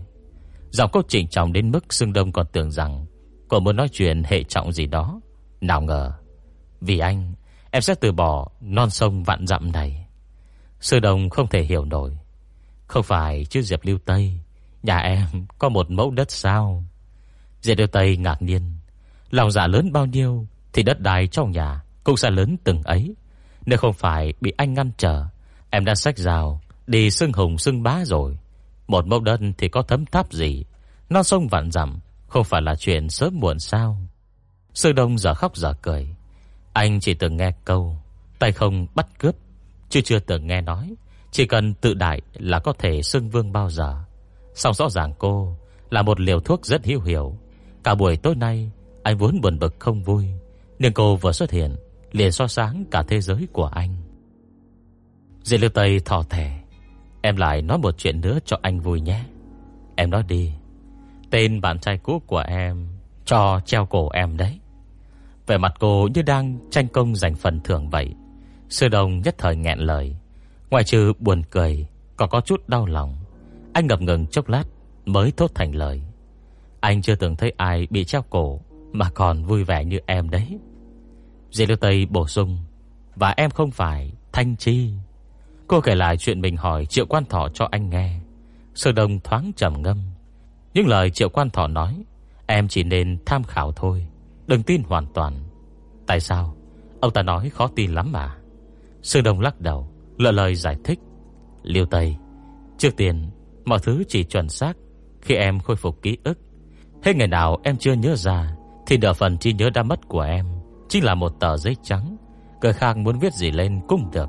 Giọng câu chỉnh trọng đến mức Sương Đông còn tưởng rằng Cô muốn nói chuyện hệ trọng gì đó. Nào ngờ, Vì anh, Em sẽ từ bỏ non sông vạn dặm này. Sương Đông không thể hiểu nổi. Không phải chứ Diệp Lưu Tây, Nhà em có một mẫu đất sao? Diệp Lưu Tây ngạc nhiên. Lòng giả lớn bao nhiêu Thì đất đai trong nhà cũng sẽ lớn từng ấy. Nếu không phải bị anh ngăn trở, Em đã sách rào, Đi xưng hùng xưng bá rồi. Một mẫu đất thì có thấm tháp gì? Non sông vạn dặm, Không phải là chuyện sớm muộn sao? Sư Đông giờ khóc giờ cười. Anh chỉ từng nghe câu, Tay không bắt cướp. Chứ chưa từng nghe nói, Chỉ cần tự đại là có thể xưng vương bao giờ. Xong rõ ràng cô Là một liều thuốc rất hữu hiệu. Cả buổi tối nay, Anh vốn buồn bực không vui. Nhưng cô vừa xuất hiện Liền so sáng cả thế giới của anh. Diệp Lưu Tây thò thẻ, Em lại nói một chuyện nữa cho anh vui nhé. Em nói đi, Tên bạn trai cũ của em Cho treo cổ em đấy. Về mặt cô như đang tranh công giành phần thưởng vậy. Sư đồng nhất thời nghẹn lời Ngoài trừ buồn cười, Còn có chút đau lòng. Anh ngập ngừng chốc lát Mới thốt thành lời. Anh chưa từng thấy ai bị treo cổ Mà còn vui vẻ như em đấy. Dì Lưu Tây bổ sung, Và em không phải Thanh Chi. Cô kể lại chuyện mình hỏi Triệu Quan Thọ cho anh nghe. Sư Đông thoáng trầm ngâm. Những lời triệu quan thọ nói, Em chỉ nên tham khảo thôi, Đừng tin hoàn toàn. Tại sao? Ông ta nói khó tin lắm mà. Sư Đông lắc đầu Lỡ lời giải thích, Liêu Tây, Trước tiên, Mọi thứ chỉ chuẩn xác Khi em khôi phục ký ức. Hết ngày nào em chưa nhớ ra Thì nửa phần trí nhớ đã mất của em. Chính là một tờ giấy trắng. Người khác muốn viết gì lên cũng được.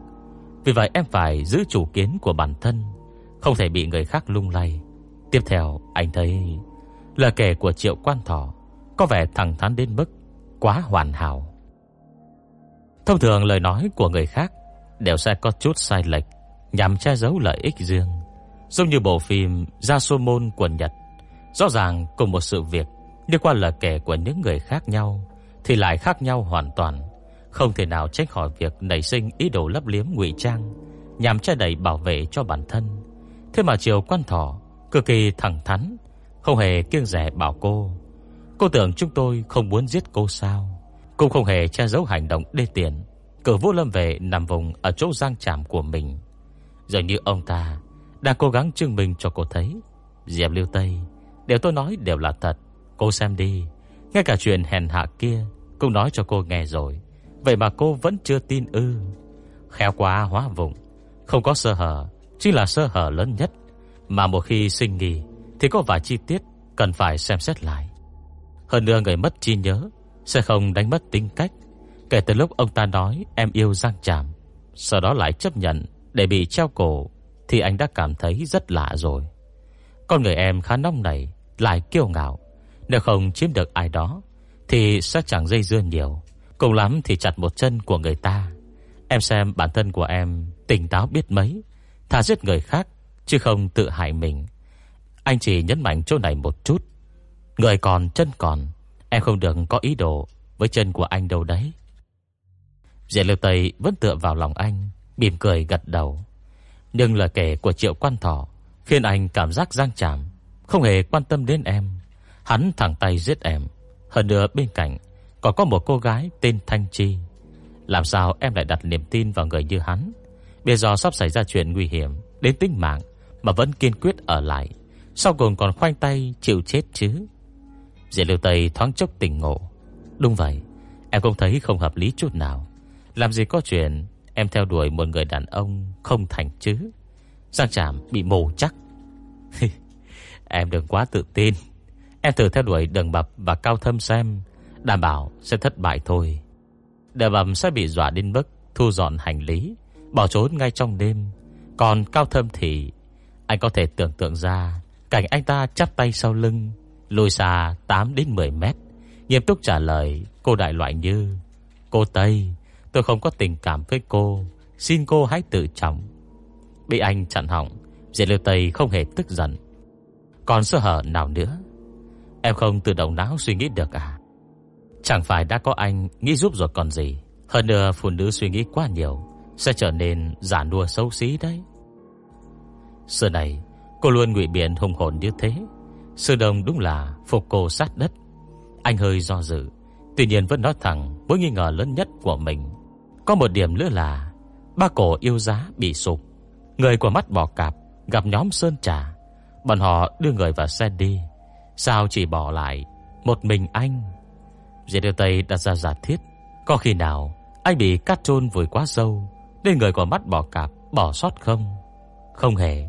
Vì vậy em phải giữ chủ kiến của bản thân, Không thể bị người khác lung lay. Tiếp theo, anh thấy Lời kể của triệu quan thọ Có vẻ thẳng thắn đến mức Quá hoàn hảo. Thông thường lời nói của người khác Đều sẽ có chút sai lệch Nhằm che giấu lợi ích riêng. Giống như bộ phim Jasomon của Nhật, Rõ ràng cùng một sự việc Nhưng qua lời kể của những người khác nhau. Thì lại khác nhau hoàn toàn. Không thể nào tránh khỏi việc nảy sinh ý đồ lấp liếm ngụy trang, Nhằm che đậy bảo vệ cho bản thân. Thế mà chiều quan thỏ Cực kỳ thẳng thắn, Không hề kiêng dè bảo cô. Cô tưởng chúng tôi không muốn giết cô sao? Cũng không hề che giấu hành động đê tiện, Cử vũ lâm về nằm vùng Ở chỗ giang trảm của mình. Dường như ông ta Đang cố gắng chứng minh cho cô thấy. Diệp Lưu Tây, Điều tôi nói đều là thật. Cô xem đi, Ngay cả chuyện hèn hạ kia cũng nói cho cô nghe rồi. Vậy mà cô vẫn chưa tin ư. Khéo quá, hóa vùng Không có sơ hở, Chỉ là sơ hở lớn nhất. Mà một khi sinh nghi Thì có vài chi tiết Cần phải xem xét lại. Hơn nữa người mất trí nhớ Sẽ không đánh mất tính cách. Kể từ lúc ông ta nói em yêu Giang Tràm Sau đó lại chấp nhận Để bị treo cổ, Thì anh đã cảm thấy rất lạ rồi. Con người em khá nóng nảy, Lại kiêu ngạo. Nếu không chiếm được ai đó thì sẽ chẳng dây dưa nhiều. Cùng lắm thì chặt một chân của người ta. Em xem bản thân của em, Tỉnh táo biết mấy. Thà giết người khác, Chứ không tự hại mình. Anh chỉ nhấn mạnh chỗ này một chút. Người còn, chân còn. Em không được có ý đồ Với chân của anh đâu đấy. Diện Lưu Tây vẫn tựa vào lòng anh, Mỉm cười gật đầu. Nhưng lời kể của triệu quan thọ Khiến anh cảm giác giang chảm Không hề quan tâm đến em. Hắn thẳng tay giết em. Hơn nữa bên cạnh, Còn có một cô gái tên Thanh Chi. Làm sao em lại đặt niềm tin vào người như hắn? Bây giờ sắp xảy ra chuyện nguy hiểm Đến tính mạng Mà vẫn kiên quyết ở lại, Sau cùng còn khoanh tay chịu chết chứ? Diệp Lưu Tây thoáng chốc tỉnh ngộ. Đúng vậy, Em không thấy không hợp lý chút nào. Làm gì có chuyện Em theo đuổi một người đàn ông Không thành chứ? Giang Trạm bị mù chắc. Em đừng quá tự tin. Em thử theo đuổi đường bập và cao thâm xem, Đảm bảo sẽ thất bại thôi. Đường bập sẽ bị dọa đến mức Thu dọn hành lý, Bỏ trốn ngay trong đêm. Còn cao thâm thì, Anh có thể tưởng tượng ra, Cảnh anh ta chắp tay sau lưng, Lùi xa 8 đến 10 mét, Nghiêm túc trả lời cô đại loại như, Cô Tây, Tôi không có tình cảm với cô, Xin cô hãy tự trọng. Bị anh chặn hỏng Diệt Liêu Tây không hề tức giận. Còn sơ hở nào nữa Em không tự động não suy nghĩ được à? Chẳng phải đã có anh Nghĩ giúp rồi còn gì. Hơn nữa, phụ nữ suy nghĩ quá nhiều, Sẽ trở nên giả nua xấu xí đấy. Xưa này, Cô luôn ngụy biện hùng hồn như thế. Sư đồng đúng là phục cô sát đất. Anh hơi do dự, Tuy nhiên vẫn nói thẳng Mối nghi ngờ lớn nhất của mình. Có một điểm nữa là, Ba cổ yêu giá bị sụp. Người của mắt bò cạp Gặp nhóm Sơn Trà. Bọn họ đưa người vào xe đi. Sao chỉ bỏ lại Một mình anh? Diệt điều Tây đặt ra giả thiết, Có khi nào anh bị cắt trôn vùi quá sâu Nên người còn mắt bỏ cạp, Bỏ sót không? Không hề.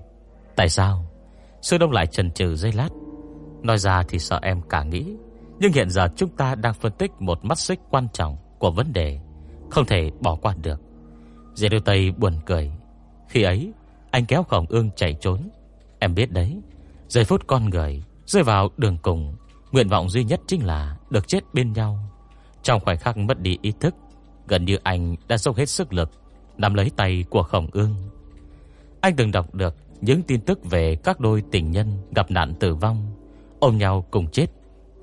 Tại sao? Sư Đông lại chần chừ dây lát. Nói ra thì sợ em cả nghĩ, Nhưng hiện giờ chúng ta đang phân tích Một mắt xích quan trọng của vấn đề, không thể bỏ qua được. Diệt Lưu Tây buồn cười. Khi ấy, anh kéo khổng ương chạy trốn. Em biết đấy, Giây phút con người rơi vào đường cùng Nguyện vọng duy nhất chính là Được chết bên nhau Trong khoảnh khắc mất đi ý thức Gần như anh đã dốc hết sức lực Nắm lấy tay của khổng ương Anh từng đọc được những tin tức về các đôi tình nhân gặp nạn tử vong, ôm nhau cùng chết,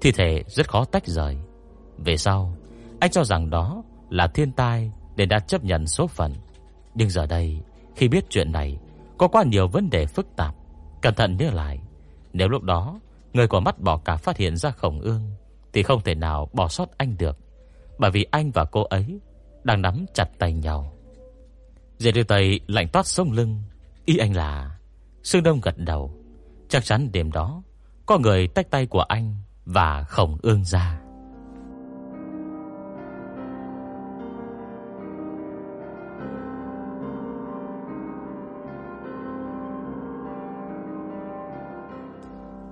thi thể rất khó tách rời. Về sau, anh cho rằng đó là thiên tai để đã chấp nhận số phận. Nhưng giờ đây, khi biết chuyện này, có quá nhiều vấn đề phức tạp. Cẩn thận nhớ lại, nếu lúc đó người của mắt bỏ cả phát hiện ra khổng ương, thì không thể nào bỏ sót anh được. Bởi vì anh và cô ấy đang nắm chặt tay nhau. Dễ đưa tay lạnh toát sông lưng. Ý anh là... Sương Đông gật đầu. Chắc chắn đêm đó Có người tách tay của anh Và khổng ương ra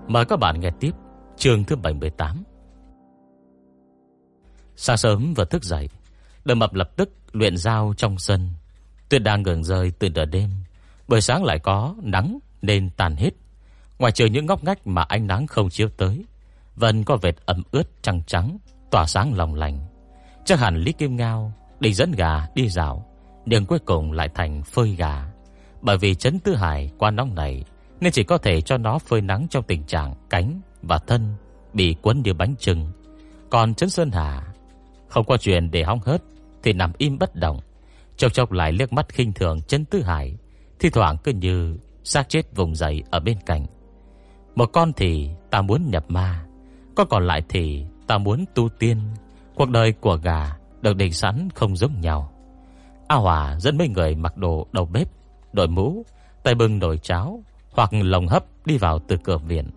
Mời các bạn nghe tiếp chương thứ 78 Sáng sớm vừa thức dậy, Đầm mập lập tức luyện dao trong sân. Tuyết đang ngừng rơi từ nửa đêm, Buổi sáng lại có nắng nên tàn hết. Ngoài trời những ngóc ngách mà ánh nắng không chiếu tới, Vẫn có vệt ẩm ướt trắng trắng Tỏa sáng lòng lành. Chắc hẳn Lý Kim Ngao đi dẫn gà đi dạo, Nhưng cuối cùng lại thành phơi gà. Bởi vì chấn Tư Hải qua nóng này nên chỉ có thể cho nó phơi nắng Trong tình trạng cánh và thân Bị quấn như bánh trưng. Còn chấn Sơn Hà, Không có chuyện để hóng hớt, Thì nằm im bất động, Chốc chốc lại liếc mắt khinh thường Trấn Tư Hải, thi thoảng cứ như xác chết vùng dậy ở bên cạnh. Một con thì ta muốn nhập ma, có còn lại thì ta muốn tu tiên. Cuộc đời của gà Được định sẵn không giống nhau. A Hòa dẫn mấy người mặc đồ đầu bếp, Đội mũ, Tay bưng nồi cháo hoặc lồng hấp đi vào từ cửa viện.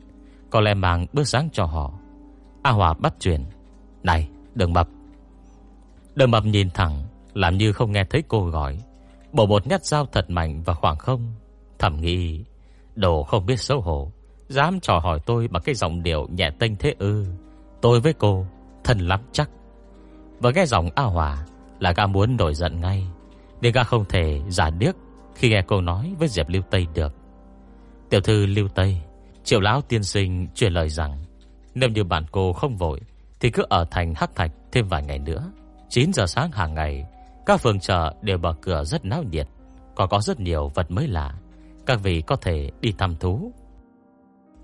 Có lẽ mang bữa sáng cho họ. A Hòa bắt chuyện. Này đừng mập. Đừng mập nhìn thẳng, Làm như không nghe thấy cô gọi. Bổ một nhát dao thật mạnh vào khoảng không. Thầm nghĩ, Đồ không biết xấu hổ, Dám trò hỏi tôi bằng cái giọng điệu nhẹ tênh thế ư. Tôi với cô, Thân lắm chắc. Và nghe giọng A Hòa, Là gã muốn nổi giận ngay. Nên gã không thể giả điếc Khi nghe cô nói với Diệp Lưu Tây được. Tiểu thư Lưu Tây, Triệu lão tiên sinh truyền lời rằng Nếu như bạn cô không vội, Thì cứ ở thành Hắc Thạch thêm vài ngày nữa. 9 giờ sáng hàng ngày, Các phường chợ đều mở cửa rất náo nhiệt. Còn có rất nhiều vật mới lạ, Các vị có thể đi thăm thú.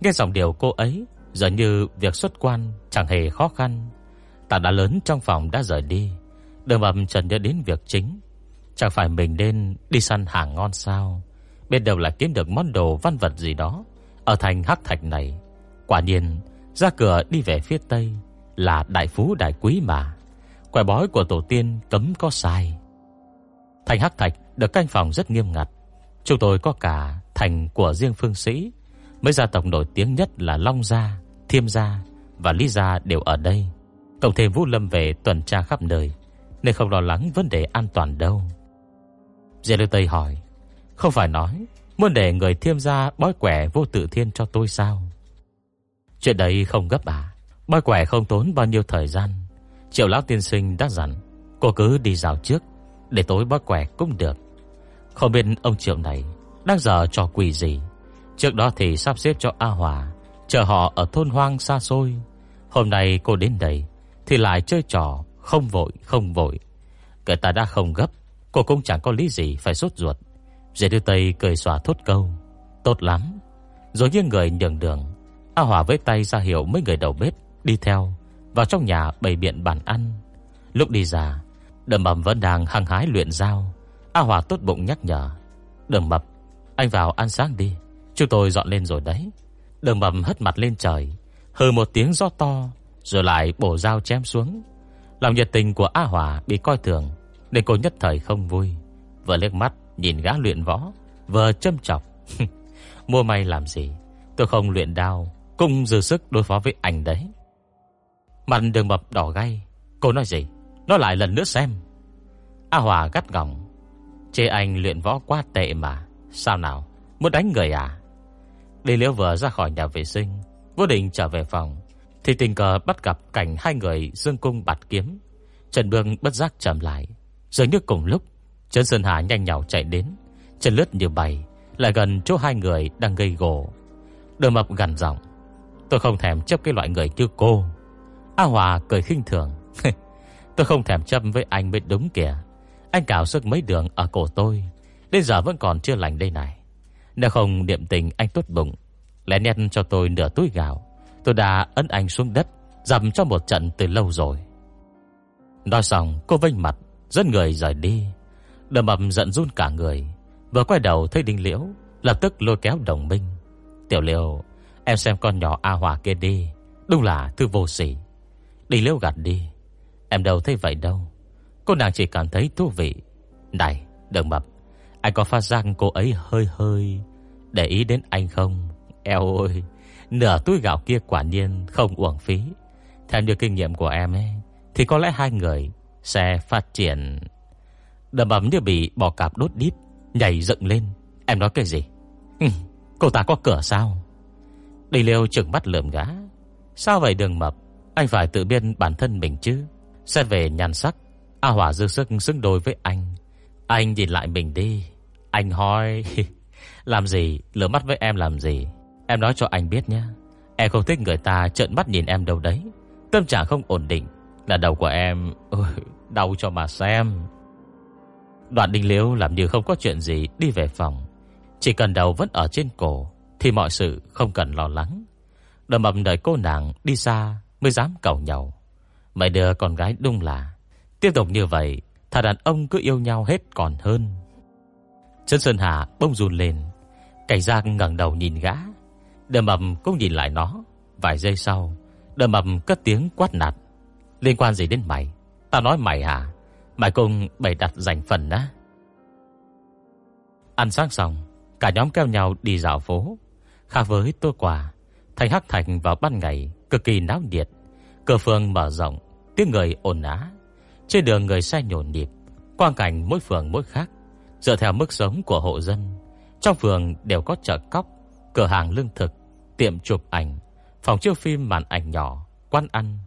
Nghe giọng điều cô ấy, Giờ như việc xuất quan chẳng hề khó khăn. Ta đã lớn trong phòng đã rời đi Đừng ầm trần nhớ đến việc chính. Chẳng phải mình nên đi săn hàng ngon sao? Bên đầu lại kiếm được món đồ văn vật gì đó. Ở thành Hắc Thạch này Quả nhiên Ra cửa đi về phía Tây Là đại phú đại quý mà. Quẻ bói của tổ tiên cấm có sai. Thành Hắc Thạch được canh phòng rất nghiêm ngặt. Chúng tôi có cả thành của riêng phương sĩ. Mấy gia tộc nổi tiếng nhất là Long Gia, Thiêm Gia và Lý Gia đều ở đây. Cộng thêm Vũ Lâm về tuần tra khắp nơi, nên không lo lắng vấn đề an toàn đâu. Diệp Lưu Tây hỏi, không phải nói muốn để người Thiêm Gia bói quẻ vô tự thiên cho tôi sao? Chuyện đấy không gấp à? Bói quẻ không tốn bao nhiêu thời gian. Triệu Lão Tiên Sinh đã dặn, cô cứ đi dạo trước, để tối bói quẻ cũng được. Không biết ông Triệu này đang giờ trò quỷ gì Trước đó thì sắp xếp cho A Hòa Chờ họ ở thôn hoang xa xôi Hôm nay cô đến đây Thì lại chơi trò Không vội không vội Người ta đã không gấp Cô cũng chẳng có lý gì phải sốt ruột Dễ đưa Tây cười xòa thốt câu. Tốt lắm. Rồi nghiêng người nhường đường. A Hòa với tay ra hiệu mấy người đầu bếp Đi theo, Vào trong nhà bày biện bàn ăn. Lúc đi ra, Đầm mập vẫn đang hăng hái luyện dao. A Hòa tốt bụng nhắc nhở Đầm mập, Anh vào ăn sáng đi. Chúng tôi dọn lên rồi đấy. Đường mầm hất mặt lên trời, Hừ một tiếng gió to, Rồi lại bổ dao chém xuống. Lòng nhiệt tình của A Hòa bị coi thường, Nên cô nhất thời không vui. Vừa liếc mắt nhìn gã luyện võ, Vừa châm chọc. Mua may làm gì? Tôi không luyện đao cung dư sức đối phó với anh đấy. Mặt đường mập đỏ gay. Cô nói gì? Nói lại lần nữa xem. A Hòa gắt gỏng. Chê anh luyện võ quá tệ mà. Sao nào? Muốn đánh người à? Đi Liễu vừa ra khỏi nhà vệ sinh, Vô định trở về phòng, Thì tình cờ bắt gặp cảnh hai người dương cung bạt kiếm. Trần Bương bất giác chậm lại, Dường như cùng lúc Trấn Sơn Hà nhanh nhào chạy đến. Chân lướt như bay, Lại gần chỗ hai người đang gây gỗ. Đường mập gần giọng, Tôi không thèm chấp cái loại người như cô. A Hòa cười khinh thường Tôi không thèm chấp với anh mới đúng kìa. Anh cào sức mấy đường ở cổ tôi, Đến giờ vẫn còn chưa lành đây này. Nếu không niệm tình anh tốt bụng, Lẽ nét cho tôi nửa túi gạo. Tôi đã ấn anh xuống đất, Dầm cho một trận từ lâu rồi. Nói xong, cô vênh mặt, Dẫn người rời đi. Đầm ẩm giận run cả người. Vừa quay đầu thấy Đinh Liễu, Lập tức lôi kéo đồng minh. Tiểu Liễu, Em xem con nhỏ A Hòa kia đi. Đúng là thư vô sỉ? Đinh Liễu gạt đi. Em đâu thấy vậy đâu. Cô nàng chỉ cảm thấy thú vị. Này, đừng mập. Anh có phát giác cô ấy hơi hơi. Để ý đến anh không? Eo ơi, Nửa túi gạo kia quả nhiên không uổng phí. Theo như kinh nghiệm của em ấy, Thì có lẽ hai người Sẽ phát triển. Đầm ấm như bị bò cạp đốt đít Nhảy dựng lên. Em nói cái gì? Ừ, cô ta có cửa sao? Đi liêu trừng mắt lượm gá Sao vậy đường mập? Anh phải tự biên bản thân mình chứ. Xét về nhan sắc. A Hỏa dư sức xứng đôi với anh. Anh nhìn lại mình đi. Anh hỏi Làm gì? Lửa mắt với em làm gì? Em nói cho anh biết nhé Em không thích người ta trợn mắt nhìn em đâu đấy. Tâm trạng không ổn định. Là đầu của em. Ôi, Đau cho mà xem. Đoạn đinh liếu làm như không có chuyện gì, Đi về phòng. Chỉ cần đầu vẫn ở trên cổ, Thì mọi sự không cần lo lắng. Đầm ầm đợi cô nàng đi xa Mới dám cầu nhau Mày đứa con gái đúng là. Tiếp tục như vậy, Thà đàn ông cứ yêu nhau hết còn hơn. Trấn Sơn Hà bông run lên. Cảnh giác ngẩng đầu nhìn gã. Đầm ầm cũng nhìn lại nó. Vài giây sau, Đầm ầm cất tiếng quát nạt. Liên quan gì đến mày? Tao nói mày hả? Mai cùng bày đặt giành phần đã. Ăn sáng xong, Cả nhóm kêu nhau đi dạo phố. Khác với tôi quà Thành Hắc Thành vào ban ngày Cực kỳ náo nhiệt. Cửa phường mở rộng, Tiếng người ồn á. Trên đường người xe nhộn nhịp, Quang cảnh mỗi phường mỗi khác. Dựa theo mức sống của hộ dân, Trong phường đều có chợ cóc, Cửa hàng lương thực, Tiệm chụp ảnh, Phòng chiếu phim màn ảnh nhỏ, Quán ăn.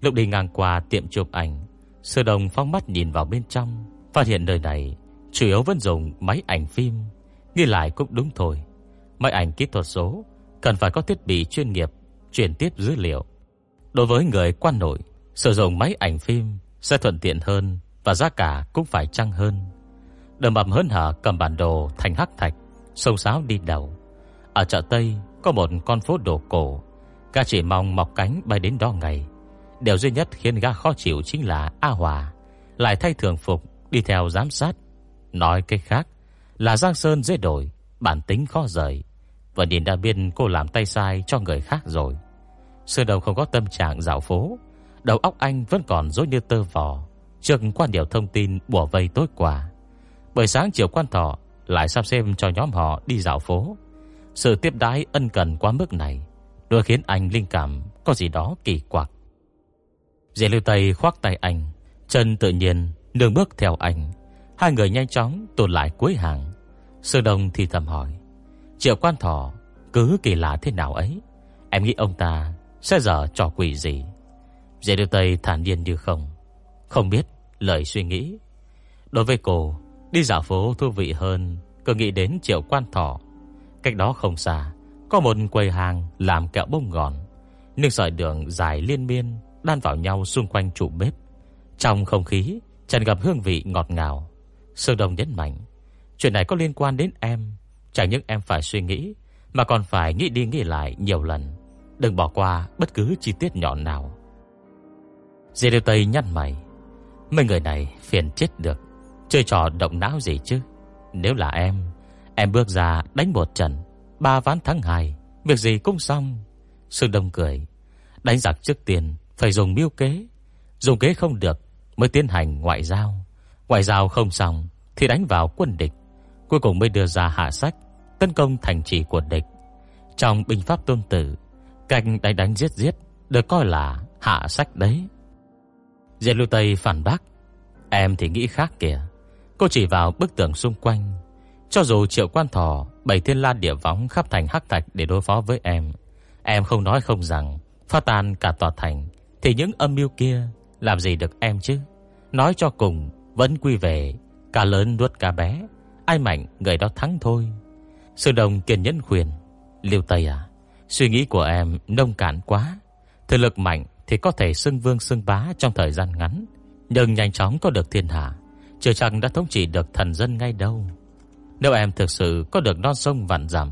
Lúc đi ngang qua tiệm chụp ảnh Sư đồng phong mắt nhìn vào bên trong, Phát hiện nơi này Chủ yếu vẫn dùng máy ảnh phim. Nghi lại cũng đúng thôi. Máy ảnh kỹ thuật số Cần phải có thiết bị chuyên nghiệp Chuyển tiếp dữ liệu. Đối với người quan nội, Sử dụng máy ảnh phim Sẽ thuận tiện hơn Và giá cả cũng phải chăng hơn. Đầm bầm hớn hở cầm bản đồ thành hắc thạch Sông sáo đi đầu. Ở chợ Tây có một con phố đồ cổ ca chỉ mong mọc cánh bay đến đó ngày. Điều duy nhất khiến gã khó chịu Chính là A Hòa Lại thay thường phục, đi theo giám sát. Nói cách khác, Là Giang Sơn dễ đổi, Bản tính khó rời. Và Điền đã biết cô làm tay sai cho người khác rồi. Xưa đầu không có tâm trạng dạo phố, Đầu óc anh vẫn còn dối như tơ vò. Trước quan điều thông tin bùa vây tối qua, Buổi sáng chiều quan thọ Lại sắp xem cho nhóm họ đi dạo phố. Sự tiếp đái ân cần quá mức này, Đôi khiến anh linh cảm Có gì đó kỳ quặc. Dì lưu tay khoác tay anh, Chân tự nhiên nương bước theo anh. Hai người nhanh chóng tụt lại cuối hàng. Sư Đông thì thầm hỏi, Triệu quan Thỏ cứ kỳ lạ thế nào ấy? Em nghĩ ông ta sẽ dở trò quỷ gì? Dì lưu tay thản nhiên như không Không biết lời suy nghĩ. Đối với cô, Đi dạo phố thú vị hơn Cứ nghĩ đến triệu quan Thỏ. Cách đó không xa, Có một quầy hàng làm kẹo bông ngòn Nhưng sợi đường dài liên miên Đan vào nhau xung quanh trụ bếp. Trong không khí, tràn gặp hương vị ngọt ngào. Sương Đông nhấn mạnh, Chuyện này có liên quan đến em. Chẳng những em phải suy nghĩ, Mà còn phải nghĩ đi nghĩ lại nhiều lần. Đừng bỏ qua bất cứ chi tiết nhỏ nào. Dì Điều Tây nhăn mày. Mấy người này phiền chết được. Chơi trò động não gì chứ? Nếu là em Em bước ra đánh một trận, Ba ván thắng hai, Việc gì cũng xong. Sương Đông cười. Đánh giặc trước tiền phải dùng miêu kế. Dùng kế không được, Mới tiến hành ngoại giao. Ngoại giao không xong, Thì đánh vào quân địch. Cuối cùng mới đưa ra hạ sách, Tấn công thành trì của địch. Trong binh pháp tôn tử Cạnh đánh đánh giết giết Được coi là hạ sách đấy. Diệt lưu Tây phản bác, Em thì nghĩ khác kìa. Cô chỉ vào bức tường xung quanh. Cho dù triệu quan thỏ Bảy thiên la địa võng khắp thành hắc thạch Để đối phó với em Em không nói không rằng, Phá tan cả tòa thành. Thì những âm mưu kia Làm gì được em chứ? Nói cho cùng, Vẫn quy về Cả lớn nuốt cả bé, Ai mạnh người đó thắng thôi. Sư đồng kiên nhẫn khuyên Liêu Tây à Suy nghĩ của em nông cạn quá. Thực lực mạnh thì có thể xưng vương xưng bá Trong thời gian ngắn, Nhưng nhanh chóng có được thiên hạ, Chưa chẳng đã thống trị được thần dân ngay đâu. Nếu em thực sự có được non sông vạn dặm,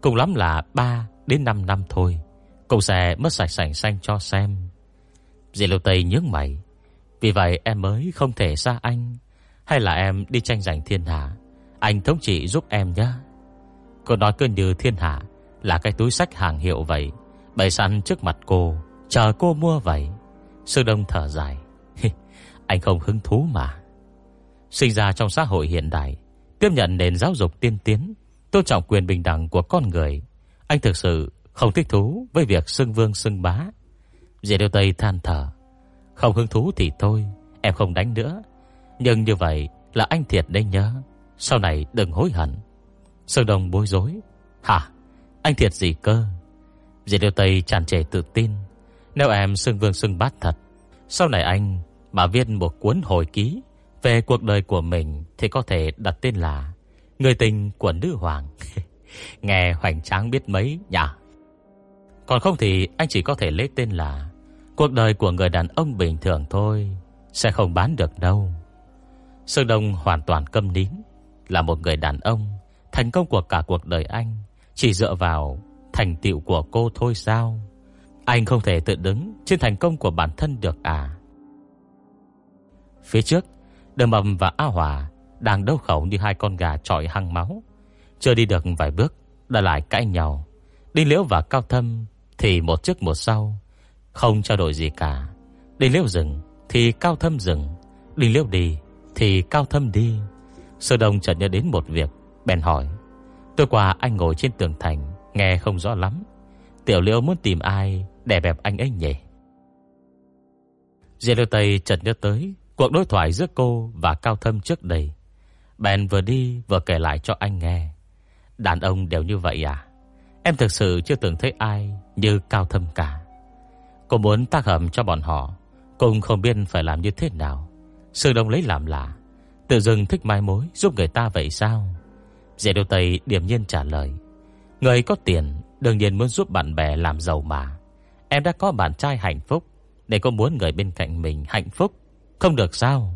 Cùng lắm là 3 đến 5 năm thôi, Cũng sẽ mất sạch sành xanh cho xem. Dì Lưu Tây nhướng mày. Vì vậy em mới không thể xa anh. Hay là em đi tranh giành thiên hạ? Anh thống trị giúp em nhé Cô nói cứ như thiên hạ Là cái túi sách hàng hiệu vậy, Bày sẵn trước mặt cô, Chờ cô mua vậy. Sư Đông thở dài. Anh không hứng thú mà. Sinh ra trong xã hội hiện đại, Tiếp nhận nền giáo dục tiên tiến, Tôn trọng quyền bình đẳng của con người. Anh thực sự không thích thú với việc xưng vương xưng bá. Dì Điêu Tây than thở. Không hứng thú thì thôi, em không đánh nữa. Nhưng như vậy là anh thiệt đấy nhớ. Sau này đừng hối hận. Sơn Đông bối rối. Hả? Anh thiệt gì cơ? Dì Điêu Tây tràn trề tự tin. Nếu em xưng vương xưng bát thật, sau này anh mà viết một cuốn hồi ký về cuộc đời của mình thì có thể đặt tên là Người tình của nữ hoàng. Nghe hoành tráng biết mấy nhỉ? Còn không thì anh chỉ có thể lấy tên là Cuộc đời của người đàn ông bình thường thôi, Sẽ không bán được đâu. Sơn Đông hoàn toàn câm nín, Là một người đàn ông, Thành công của cả cuộc đời anh, Chỉ dựa vào thành tựu của cô thôi sao? Anh không thể tự đứng Trên thành công của bản thân được à? Phía trước, Đường Mầm và A Hòa Đang đấu khẩu như hai con gà trọi hăng máu. Chưa đi được vài bước, Đã lại cãi nhau. Đinh Liễu và Cao Thâm Thì một trước một sau không trao đổi gì cả. Đi Liễu dừng Thì Cao Thâm dừng đi Liễu đi Thì Cao Thâm đi. Sơ Đông chợt nhớ đến một việc, Bèn hỏi. Tôi qua anh ngồi trên tường thành, Nghe không rõ lắm. Tiểu Liễu muốn tìm ai để bẹp anh ấy nhỉ? Diệp Liêu Tây chợt nhớ tới Cuộc đối thoại giữa cô và Cao Thâm trước đây. Bèn vừa đi vừa kể lại cho anh nghe. Đàn ông đều như vậy à? Em thực sự chưa từng thấy ai Như Cao Thâm cả. Cô muốn tác hợp cho bọn họ Cũng không biết phải làm như thế nào. Sư Đông lấy làm lạ, Tự dưng thích mai mối giúp người ta vậy sao? Dễ Đô Tây điểm nhiên trả lời, Người có tiền, Đương nhiên muốn giúp bạn bè làm giàu mà. Em đã có bạn trai hạnh phúc, Để có muốn người bên cạnh mình hạnh phúc, Không được sao?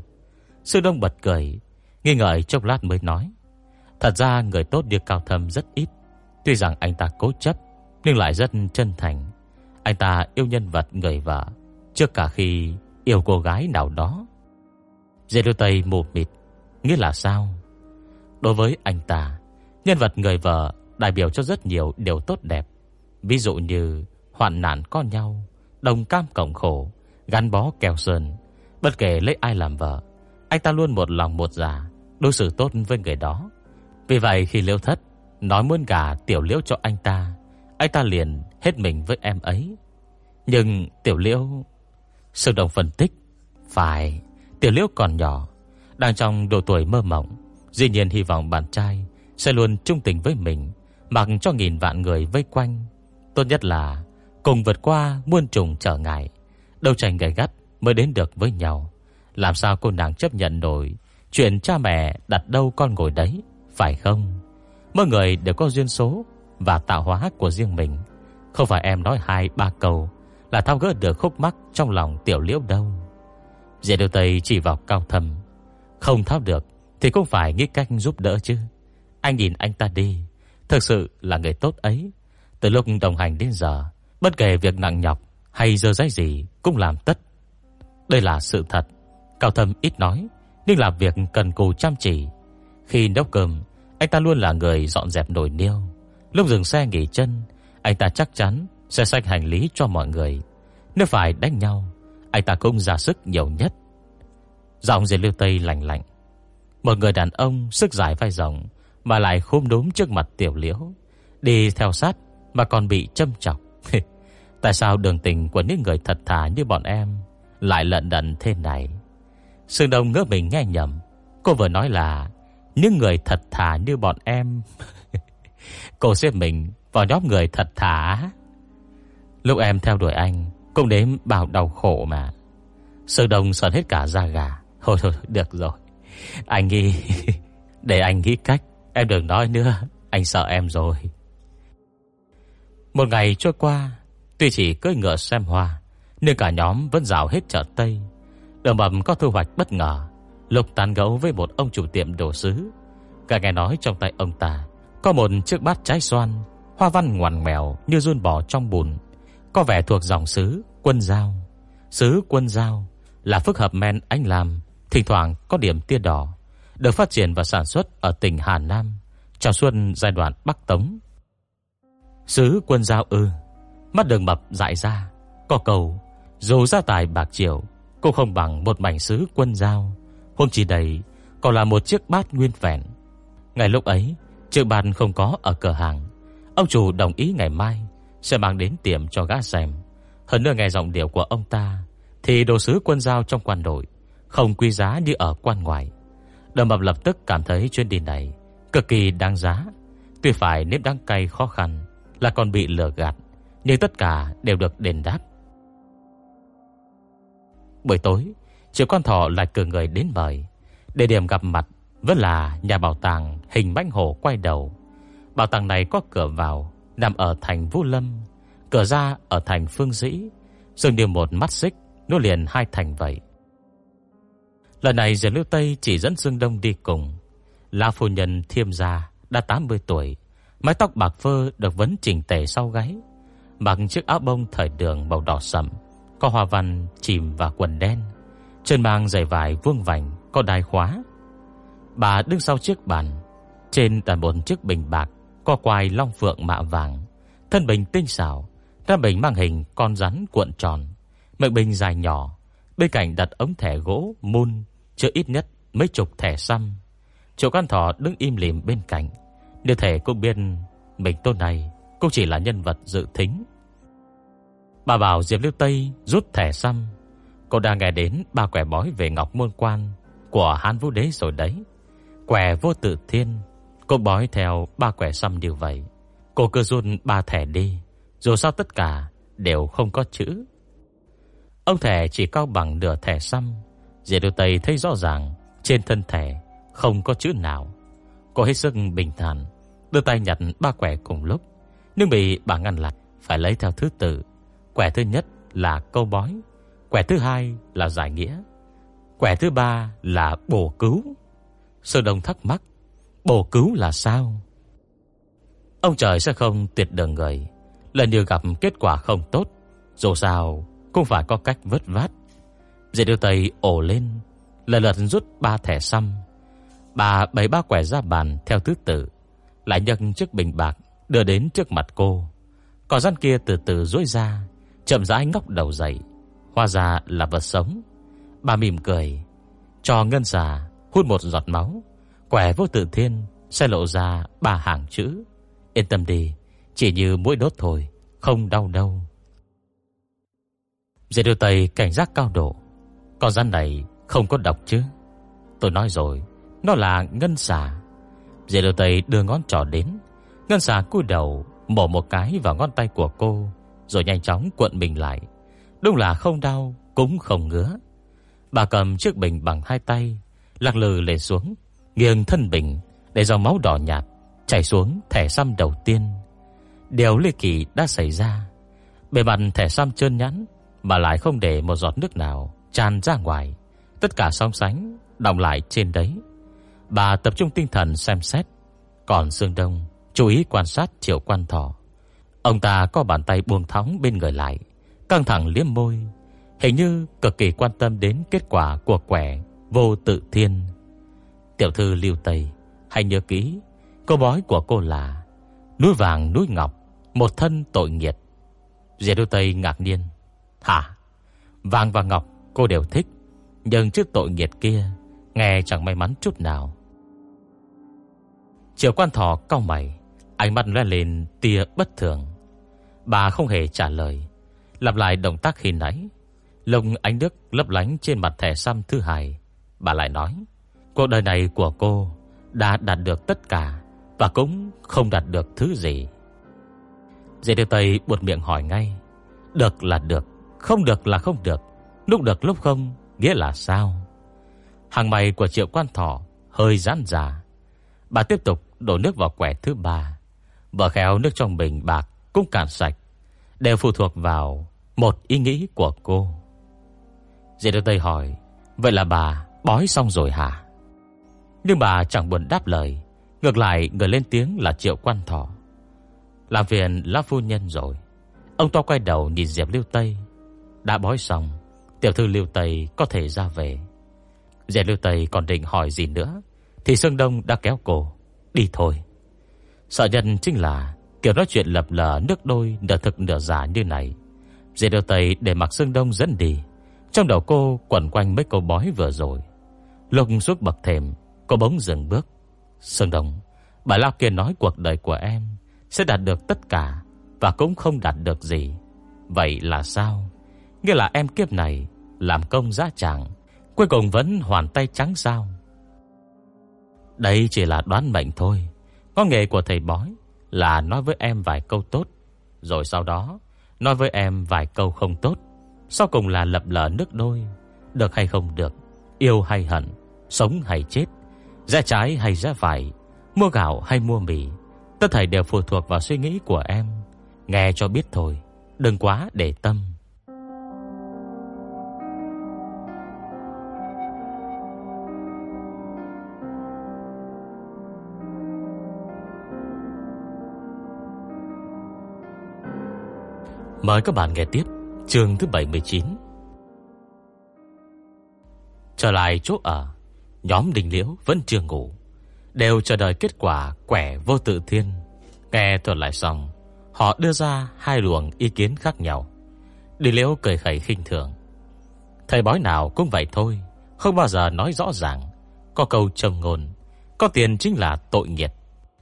Sư Đông bật cười, Nghi ngợi chốc lát mới nói, Thật ra người tốt như Cao Thâm rất ít, Tuy rằng anh ta cố chấp, Nhưng lại rất chân thành. Anh ta yêu nhân vật người vợ Trước cả khi yêu cô gái nào đó. Dê đôi tay mù mịt Nghĩa là sao? Đối với anh ta Nhân vật người vợ đại biểu cho rất nhiều điều tốt đẹp. Ví dụ như Hoạn nạn con nhau Đồng cam cộng khổ Gắn bó kèo sơn. Bất kể lấy ai làm vợ Anh ta luôn một lòng một giả dạ, Đối xử tốt với người đó. Vì vậy khi liêu thất Nói muốn gả tiểu liễu cho anh ta Anh ta liền hết mình với em ấy. Nhưng tiểu liễu, sự đồng phân tích, Phải, Tiểu liễu còn nhỏ, Đang trong độ tuổi mơ mộng Dĩ nhiên hy vọng bạn trai Sẽ luôn trung tình với mình, Mặc cho nghìn vạn người vây quanh. Tốt nhất là Cùng vượt qua muôn trùng trở ngại, Đấu tranh gay gắt mới đến được với nhau. Làm sao cô nàng chấp nhận nổi Chuyện cha mẹ đặt đâu con ngồi đấy, Phải không? Mỗi người đều có duyên số Và tạo hóa của riêng mình. Không phải em nói hai ba câu Là thao gỡ được khúc mắc trong lòng tiểu liễu đâu. Dễ điều Tây chỉ vào cao thầm Không tháo được Thì cũng phải nghĩ cách giúp đỡ chứ. Anh nhìn anh ta đi. Thực sự là người tốt ấy. Từ lúc đồng hành đến giờ, Bất kể việc nặng nhọc hay dơ giấy gì Cũng làm tất. Đây là sự thật. Cao thâm ít nói, Nhưng làm việc cần cù chăm chỉ. Khi nấu cơm, anh ta luôn là người dọn dẹp nồi niêu. Lúc dừng xe nghỉ chân anh ta chắc chắn sẽ xách hành lý cho mọi người. Nếu phải đánh nhau, Anh ta cũng ra sức nhiều nhất. Giọng dưới lưu tây lạnh lạnh. Một người đàn ông sức dài vai rộng Mà lại khôm đốm trước mặt tiểu liễu, Đi theo sát Mà còn bị châm chọc. Tại sao đường tình của những người thật thà như bọn em Lại lận đận thế này? Sương Đông ngỡ mình nghe nhầm. Cô vừa nói là những người thật thà như bọn em. Cô xếp mình vào nhóm người thật thả. Lúc em theo đuổi anh, Cũng đến bao đau khổ mà. Sơ đông sờn hết cả da gà. Thôi thôi được rồi. Anh nghĩ, Để anh nghĩ cách, Em đừng nói nữa. Anh sợ em rồi. Một ngày trôi qua, Tuy chỉ cưỡi ngựa xem hoa, Nhưng cả nhóm vẫn rào hết chợ Tây. Đường bầm có thu hoạch bất ngờ. Lục tán gấu với một ông chủ tiệm đồ sứ Cả nghe nói trong tay ông ta Có một chiếc bát trái xoan. Hoa văn ngoằn mèo như run bò trong bùn. Có vẻ thuộc dòng sứ quân giao. Sứ quân giao Là phức hợp men anh làm Thỉnh thoảng có điểm tia đỏ, Được phát triển và sản xuất ở tỉnh Hà Nam Trong xuân giai đoạn Bắc Tống. Sứ quân giao ư, Mắt đường mập dại ra, Có cầu, Dù gia tài bạc triệu, Cũng không bằng một mảnh sứ quân giao. Hôm chỉ đầy, Còn là một chiếc bát nguyên vẹn. Ngày lúc ấy, chữ bàn không có ở cửa hàng. Ông chủ đồng ý ngày mai Sẽ mang đến tiệm cho gã xem. Hơn nữa nghe giọng điệu của ông ta Thì đồ sứ quân giao trong quan đội Không quý giá như ở quan ngoại. Đầm mập lập tức cảm thấy chuyến đi này Cực kỳ đáng giá. Tuy phải nếp đắng cay khó khăn Là còn bị lừa gạt, Nhưng tất cả đều được đền đáp. Buổi tối Triệu con thỏ lại cử người đến mời. Địa điểm gặp mặt Vẫn là nhà bảo tàng hình bánh hổ quay đầu. Bảo tàng này có cửa vào, Nằm ở thành Vũ Lâm. Cửa ra ở thành Phương Dĩ. Dường như một mắt xích, Nối liền hai thành vậy. Lần này Diệp Lưu Tây chỉ dẫn Dương Đông đi cùng. La phu nhân thiêm gia Đã 80 tuổi, Mái tóc bạc phơ được vấn chỉnh tề sau gáy. Mặc chiếc áo bông thời đường màu đỏ sậm, Có hoa văn, chìm và quần đen. Trên mang giày vải vuông vành, Có đai khóa. Bà đứng sau chiếc bàn, Trên là một chiếc bình bạc. Có quai long phượng mạ vàng, Thân bình tinh xảo, Ra bình mang hình con rắn cuộn tròn, Miệng bình dài nhỏ, Bên cạnh đặt ống thẻ gỗ, mun Chưa ít nhất mấy chục thẻ xăm. Triệu con thỏ đứng im lìm bên cạnh đưa thể cô biết Mình tôn này cũng chỉ là nhân vật dự thính Bà bảo Diệp Lưu Tây rút thẻ xăm. Cô đang nghe đến ba quẻ bói về Ngọc Môn Quan Của Hán Vũ Đế rồi đấy. Quẻ vô tự thiên Cô bói theo ba quẻ xăm điều vậy. Cô cứ run ba thẻ đi, Dù sao tất cả đều không có chữ. Ông thẻ chỉ cao bằng nửa thẻ xăm. Diệp Lưu Tây thấy rõ ràng Trên thân thẻ không có chữ nào. Cô hết sức bình thản, Đưa tay nhặt ba quẻ cùng lúc. Nhưng bị bà ngăn lại, Phải lấy theo thứ tự. Quẻ thứ nhất là câu bói, Quẻ thứ hai là giải nghĩa, Quẻ thứ ba là bổ cứu. Sơ Đông thắc mắc Bổ cứu là sao? Ông trời sẽ không tuyệt đường người. Lần như gặp kết quả không tốt. Dù sao, cũng phải có cách vớt vát. Dễ đưa tay ổ lên, Lần lượt rút ba thẻ xăm. Bà bày ba quẻ ra bàn theo thứ tự, Lại nhấc chiếc bình bạc Đưa đến trước mặt cô. Còn gian kia từ từ rối ra, Chậm rãi ngóc đầu dậy. Hóa ra là vật sống. Bà mỉm cười, Cho ngân xà hút một giọt máu. Quẻ vô tự thiên, sẽ lộ ra ba hàng chữ. Yên tâm đi, Chỉ như mũi đốt thôi, Không đau đâu. Dễ điều tây cảnh giác cao độ. Con rắn này không có độc chứ? Tôi nói rồi, Nó là ngân xà. Dễ điều tây đưa ngón trỏ đến. Ngân xà cúi đầu Mổ một cái vào ngón tay của cô, Rồi nhanh chóng cuộn mình lại. Đúng là không đau, cũng không ngứa. Bà cầm chiếc bình bằng hai tay, Lắc lư lên xuống. Nghiêng thân bình Để dòng máu đỏ nhạt Chảy xuống thẻ xăm đầu tiên. Điều ly kỳ đã xảy ra. Bề mặt thẻ xăm trơn nhẵn Mà lại không để một giọt nước nào Tràn ra ngoài. Tất cả song sánh Đọng lại trên đấy. Bà tập trung tinh thần xem xét. Còn Dương Đông Chú ý quan sát triệu quan thỏ Ông ta có bàn tay buông thóng bên người lại, Căng thẳng liếm môi. Hình như cực kỳ quan tâm đến kết quả của quẻ Vô tự thiên. Tiểu thư Lưu Tây, Hãy nhớ kỹ, Câu bói của cô là Núi vàng, núi ngọc, Một thân tội nghiệt Diệp Lưu Tây ngạc nhiên, Hả? Vàng và ngọc cô đều thích, Nhưng trước tội nghiệt kia, Nghe chẳng may mắn chút nào. Triệu quan thọ cau mày, Ánh mắt lóe lên tia bất thường. Bà không hề trả lời, Lặp lại động tác khi nãy, Lông ánh đức lấp lánh trên mặt thẻ xăm thứ hai. Bà lại nói Cuộc đời này của cô Đã đạt được tất cả Và cũng không đạt được thứ gì. Dê Điều Tây buột miệng hỏi ngay, Được là được, Không được là không được, Lúc được lúc không, Nghĩa là sao? Hàng mày của triệu quan thọ Hơi giãn già Bà tiếp tục đổ nước vào quẻ thứ ba Vợ khéo nước trong bình bạc Cũng cạn sạch, Đều phụ thuộc vào Một ý nghĩ của cô. Dê Điều Tây hỏi, Vậy là bà bói xong rồi hả? Nhưng bà chẳng buồn đáp lời, Ngược lại người lên tiếng là triệu quan thọ. Làm phiền lá phu nhân rồi. Ông to quay đầu nhìn Diệp Lưu Tây. Đã bói xong, Tiểu thư Lưu Tây có thể ra về. Diệp Lưu Tây còn định hỏi gì nữa, Thì Sương Đông đã kéo cô, Đi thôi. Sợ nhân chính là Kiểu nói chuyện lập lờ nước đôi Nửa thực nửa giả như này. Diệp Lưu Tây để mặc Sương Đông dẫn đi. Trong đầu cô quẩn quanh mấy câu bói vừa rồi. Lục suốt bậc thềm Cô bỗng dừng bước sơn đồng Bà Lao kia nói cuộc đời của em sẽ đạt được tất cả và cũng không đạt được gì. Vậy là sao? Nghĩa là em kiếp này làm công giá chẳng, cuối cùng vẫn hoàn tay trắng sao? Đây chỉ là đoán mệnh thôi. Có nghề của thầy bói là nói với em vài câu tốt, rồi sau đó nói với em vài câu không tốt, sau cùng là lập lờ nước đôi, được hay không được, yêu hay hận, sống hay chết, rẽ trái hay rẽ phải, mua gạo hay mua mì, tất thảy đều phụ thuộc vào suy nghĩ của em. Nghe cho biết thôi, đừng quá để tâm. Mời các bạn nghe tiếp chương thứ 79 Trở lại chỗ ở Nhóm đình liễu vẫn chưa ngủ, Đều chờ đợi kết quả quẻ vô tự thiên Nghe thuật lại xong, Họ đưa ra hai luồng ý kiến khác nhau Đình liễu cười khẩy khinh thường Thầy bói nào cũng vậy thôi, Không bao giờ nói rõ ràng, Có câu trầm ngôn, Có tiền chính là tội nghiệt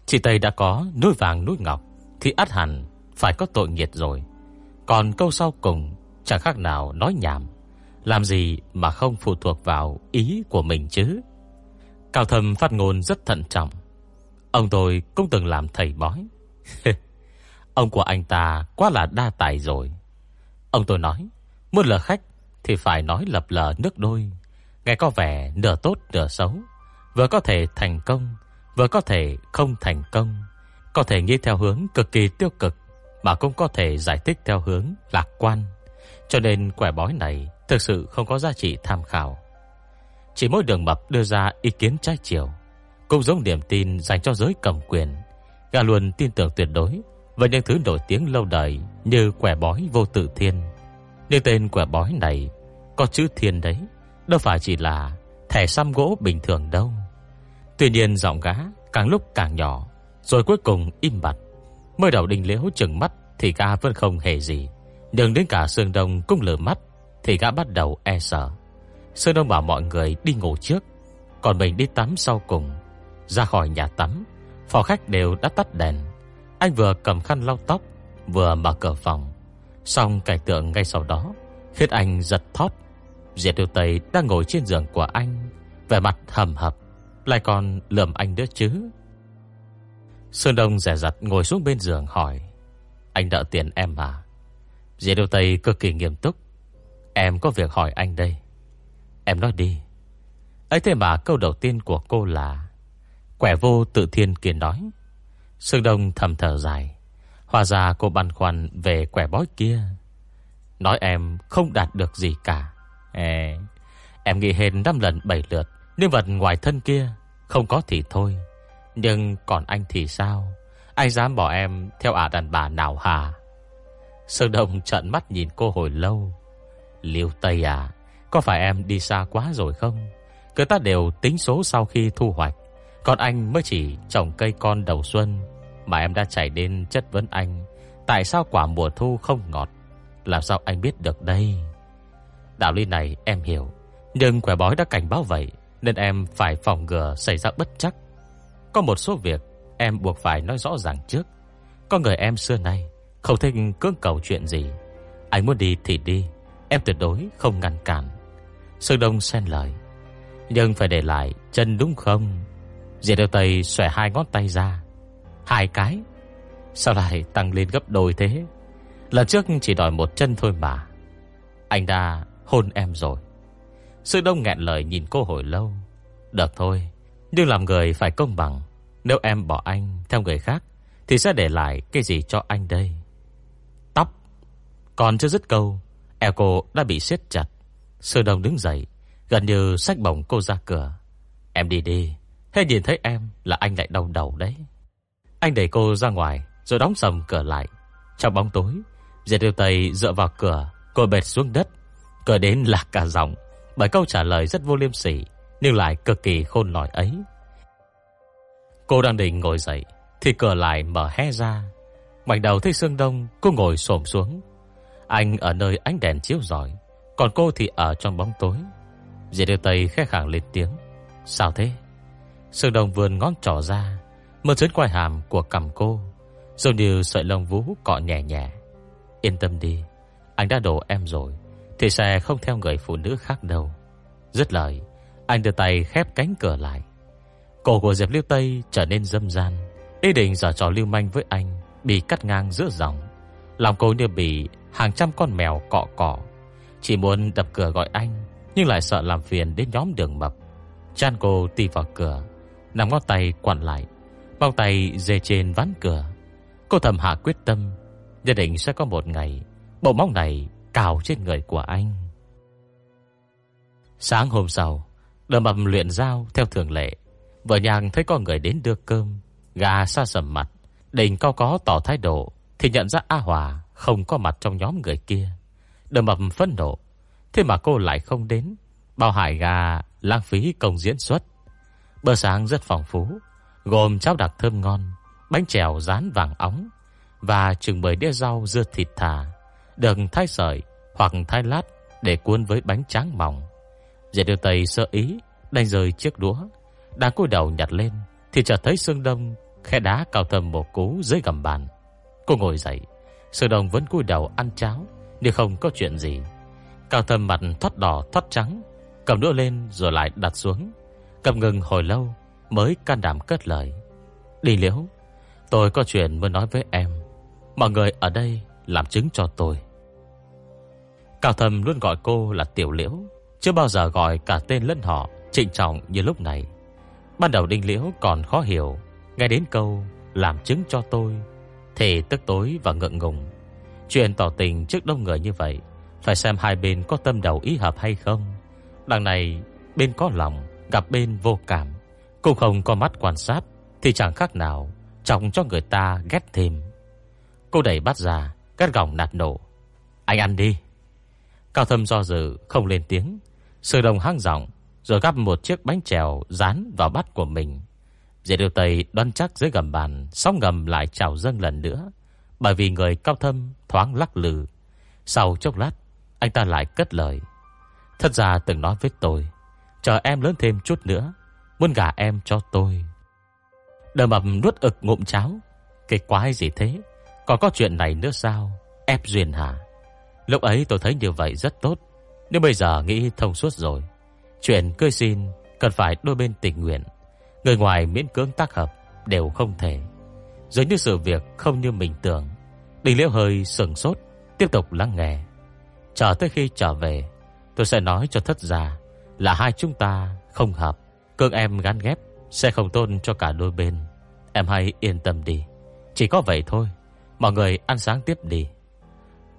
Chỉ Tây đã có núi vàng núi ngọc, Thì át hẳn phải có tội nghiệt rồi còn câu sau cùng chẳng khác nào nói nhảm. Làm gì mà không phụ thuộc vào ý của mình chứ? Cao thầm phát ngôn rất thận trọng. Ông tôi cũng từng làm thầy bói. ông của anh ta quá là đa tài rồi. Ông tôi nói, muốn lờ khách thì phải nói lập lờ nước đôi. Nghe có vẻ nửa tốt nửa xấu. Vừa có thể thành công, vừa có thể không thành công. Có thể nghĩ theo hướng cực kỳ tiêu cực mà cũng có thể giải thích theo hướng lạc quan. Cho nên quẻ bói này thực sự không có giá trị tham khảo. Chỉ mỗi đường mập đưa ra ý kiến trái chiều, cũng giống niềm tin dành cho giới cầm quyền. Gà luôn tin tưởng tuyệt đối và những thứ nổi tiếng lâu đời như quẻ bói vô tự thiên. Nhưng tên quẻ bói này có chữ thiên đấy, đâu phải chỉ là thẻ xăm gỗ bình thường đâu. Tuy nhiên giọng gã càng lúc càng nhỏ, rồi cuối cùng im bặt. Mới đầu đình liễu chừng mắt Thì gã vẫn không hề gì Nhưng đến cả Sương Đông cũng lửa mắt Thì gã bắt đầu e sợ Sơn Đông bảo mọi người đi ngủ trước, Còn mình đi tắm sau cùng. Ra khỏi nhà tắm Phòng khách đều đã tắt đèn. Anh vừa cầm khăn lau tóc, Vừa mở cửa phòng. Xong cảnh tượng ngay sau đó, Khiến anh giật thót. Diệt Tiêu Tây đang ngồi trên giường của anh, Vẻ mặt hầm hập, Lại còn lườm anh nữa chứ. Sơn Đông rẻ rặt ngồi xuống bên giường hỏi, Anh đợi tiền em à? Dì Đô Tây cực kỳ nghiêm túc, Em có việc hỏi anh đây. Em nói đi. Ấy thế mà câu đầu tiên của cô là Quẻ vô tự thiên kiến nói. Sương Đông thầm thở dài. Hòa ra cô băn khoăn về quẻ bói kia. Nói em không đạt được gì cả. Ê, Em nghĩ hên 5 lần 7 lượt. Nhưng vật ngoài thân kia Không có thì thôi. Nhưng còn anh thì sao? Anh dám bỏ em theo ả đàn bà nào hả? Sương Đông trận mắt nhìn cô hồi lâu. Liêu Tây à có phải em đi xa quá rồi không Cứ ta đều tính số sau khi thu hoạch Còn anh mới chỉ trồng cây con đầu xuân Mà em đã chạy đến chất vấn anh Tại sao quả mùa thu không ngọt Làm sao anh biết được đây Đạo lý này em hiểu Nhưng quẻ bói đã cảnh báo vậy Nên em phải phòng ngừa xảy ra bất chắc có một số việc em buộc phải nói rõ ràng trước. Có người em xưa nay không thích cưỡng cầu chuyện gì. Anh muốn đi thì đi, em tuyệt đối không ngăn cản. Sương Đông xen lời. Nhưng phải để lại chân đúng không? Diệt Đeo Tây xòe hai ngón tay ra. Hai cái? Sao lại tăng lên gấp đôi thế? Lần trước chỉ đòi một chân thôi mà. Anh đã hôn em rồi. Sư Đông nghẹn lời nhìn cô hồi lâu. Được thôi, nhưng làm người phải công bằng Nếu em bỏ anh theo người khác Thì sẽ để lại cái gì cho anh đây Tóc Còn chưa dứt câu Eo cô đã bị siết chặt Sư đồng đứng dậy Gần như sách bổng cô ra cửa Em đi đi Thế nhìn thấy em là anh lại đau đầu đấy Anh đẩy cô ra ngoài Rồi đóng sầm cửa lại Trong bóng tối Diệt điều tây dựa vào cửa Cô bệt xuống đất Cửa đến lạc cả giọng Bởi câu trả lời rất vô liêm sỉ nhưng lại cực kỳ khôn lỏi ấy. Cô đang định ngồi dậy thì cửa lại mở hé ra. Mảnh đầu thấy Sương Đông, cô ngồi xổm xuống. Anh ở nơi ánh đèn chiếu rọi, còn cô thì ở trong bóng tối. Dì đưa tay khẽ khàng lên tiếng. Sao thế? Sương đồng vườn ngón trỏ ra, mơ trớn quai hàm của cầm cô, Giống như sợi lông vũ cọ nhẹ nhẹ Yên tâm đi Anh đã đổ em rồi Thì sẽ không theo người phụ nữ khác đâu Dứt lời Anh đưa tay khép cánh cửa lại Cổ của Diệp Liêu Tây trở nên dâm gian Ý định giở trò lưu manh với anh Bị cắt ngang giữa dòng Lòng cô như bị hàng trăm con mèo cọ cọ chỉ muốn đập cửa gọi anh, Nhưng lại sợ làm phiền đến nhóm đường mập. Chan cô tì vào cửa Nằm ngó tay quặn lại, Bao tay dê trên ván cửa. Cô thầm hạ quyết tâm, Nhất định sẽ có một ngày, Bộ móng này cào trên người của anh. Sáng hôm sau, Đờ mập luyện giao theo thường lệ. Vợ nhàng thấy có người đến đưa cơm, Gà xa sầm mặt Đình cao có tỏ thái độ, Thì nhận ra A Hòa không có mặt trong nhóm người kia. Đầm mập phẫn nộ. Thế mà cô lại không đến. Bao hải gà, lãng phí công diễn xuất. Bữa sáng rất phong phú, Gồm cháo đặc thơm ngon, Bánh chèo rán vàng óng, Và chừng bời đĩa rau dưa thịt thà Được thái sợi hoặc thái lát Để cuốn với bánh tráng mỏng. Dạy điều tay sơ ý, Đành rời chiếc đũa, Đang cúi đầu nhặt lên, Thì chợt thấy Sương Đông Khe đá cao thầm một cú dưới gầm bàn. Cô ngồi dậy, Sương Đông vẫn cúi đầu ăn cháo. Nhưng không có chuyện gì. Cao thầm mặt thoát đỏ, thoát trắng, Cầm đũa lên rồi lại đặt xuống. Cầm ngừng hồi lâu Mới can đảm cất lời. Đi liễu, Tôi có chuyện muốn nói với em. Mọi người ở đây làm chứng cho tôi. Cao thầm luôn gọi cô là tiểu liễu, Chưa bao giờ gọi cả tên lẫn họ, Trịnh trọng như lúc này. Ban đầu đinh liễu còn khó hiểu, Nghe đến câu làm chứng cho tôi, Thì tức tối và ngượng ngùng. Chuyện tỏ tình trước đông người như vậy, Phải xem hai bên có tâm đầu ý hợp hay không. Đằng này, bên có lòng, Gặp bên vô cảm. Cũng không có mắt quan sát, Thì chẳng khác nào Trọng cho người ta ghét thêm. Cô đẩy bắt ra Cắt gỏng nạt nổ. Anh ăn đi. Cao thâm do dự, không lên tiếng. Sư đồng hăng giọng, Rồi gắp một chiếc bánh trèo Dán vào bát của mình. Dễ điều tây đoan chắc dưới gầm bàn Xong ngầm lại trào dâng lần nữa. Bởi vì người cao thâm thoáng lắc lử Sau chốc lát, Anh ta lại cất lời. Thật ra từng nói với tôi, Chờ em lớn thêm chút nữa, Muốn gả em cho tôi. Đờ mập nuốt ực ngụm cháo, Cái quái gì thế? Còn có chuyện này nữa sao? Ép duyên hả? Lúc ấy tôi thấy như vậy rất tốt, Nhưng bây giờ nghĩ thông suốt rồi. Chuyện cưới xin Cần phải đôi bên tình nguyện. Người ngoài miễn cưỡng tác hợp Đều không thể dưới như sự việc không như mình tưởng. Đình liễu hơi sừng sốt, Tiếp tục lắng nghe. Chờ tới khi trở về, Tôi sẽ nói cho thất già Là hai chúng ta không hợp. Cương em gắn ghép Sẽ không tôn cho cả đôi bên. Em hãy yên tâm đi. Chỉ có vậy thôi, Mọi người ăn sáng tiếp đi.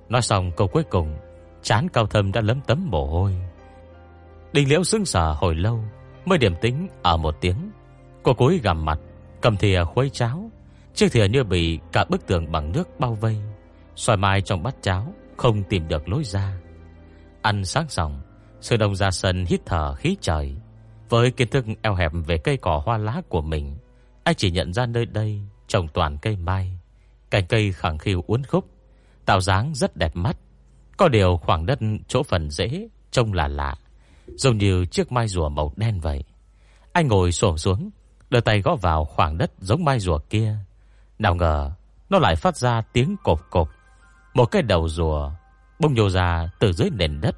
Nói xong câu cuối cùng, Chán cao thâm đã lấm tấm mồ hôi. Đình liễu sưng sở hồi lâu, Mới điểm tính ở một tiếng. Cô cúi gằm mặt, Cầm thìa khuấy cháo Chiếc thìa như bị cả bức tường bằng nước bao vây Xoài mai trong bát cháo, Không tìm được lối ra. Ăn sáng xong Sư đông ra sân hít thở khí trời. Với kiến thức eo hẹp về cây cỏ hoa lá của mình, Anh chỉ nhận ra nơi đây Trồng toàn cây mai, Cành cây khẳng khiu uốn khúc, Tạo dáng rất đẹp mắt. Có điều khoảng đất chỗ phần dễ Trông là lạ, Giống như chiếc mai rùa màu đen vậy. Anh ngồi xổm xuống, Đưa tay gõ vào khoảng đất giống mai rùa kia. Nào ngờ, Nó lại phát ra tiếng cộp cộp. Một cái đầu rùa Bông nhô ra từ dưới nền đất.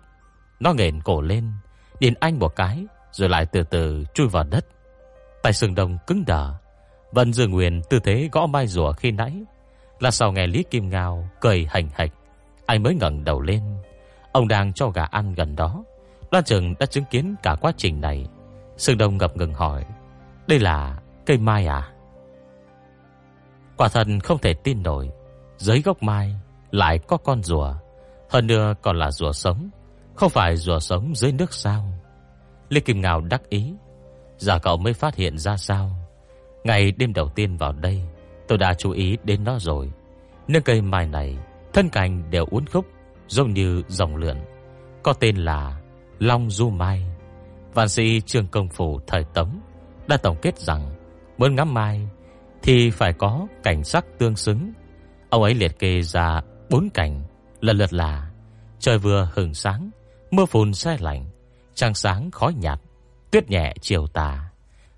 Nó nghền cổ lên Điền anh một cái, Rồi lại từ từ chui vào đất. Tay sừng đồng cứng đờ Vân Dương Nguyên tư thế gõ mai rùa khi nãy. Là sau nghe Lý Kim Ngao Cười hành hạch, Anh mới ngẩng đầu lên. Ông đang cho gà ăn gần đó. Loan Trừng đã chứng kiến cả quá trình này. Sương Đông ngập ngừng hỏi, Đây là cây mai à? Quả thật không thể tin nổi. Dưới gốc mai Lại có con rùa. Hơn nữa còn là rùa sống, Không phải rùa sống dưới nước sao? Lê Kim Ngào đắc ý. Giả cậu mới phát hiện ra sao? Ngày đêm đầu tiên vào đây, Tôi đã chú ý đến nó rồi. Nước cây mai này, Thân cành đều uốn khúc, Giống như dòng lượn. Có tên là Long Du Mai. Vạn sĩ Trương Công Phủ thời Tống Đã tổng kết rằng Muốn ngắm mai thì phải có cảnh sắc tương xứng Ông ấy liệt kê ra bốn cảnh lần lượt là trời vừa hừng sáng, mưa phùn se lạnh, trăng sáng khói nhạt, tuyết nhẹ chiều tà.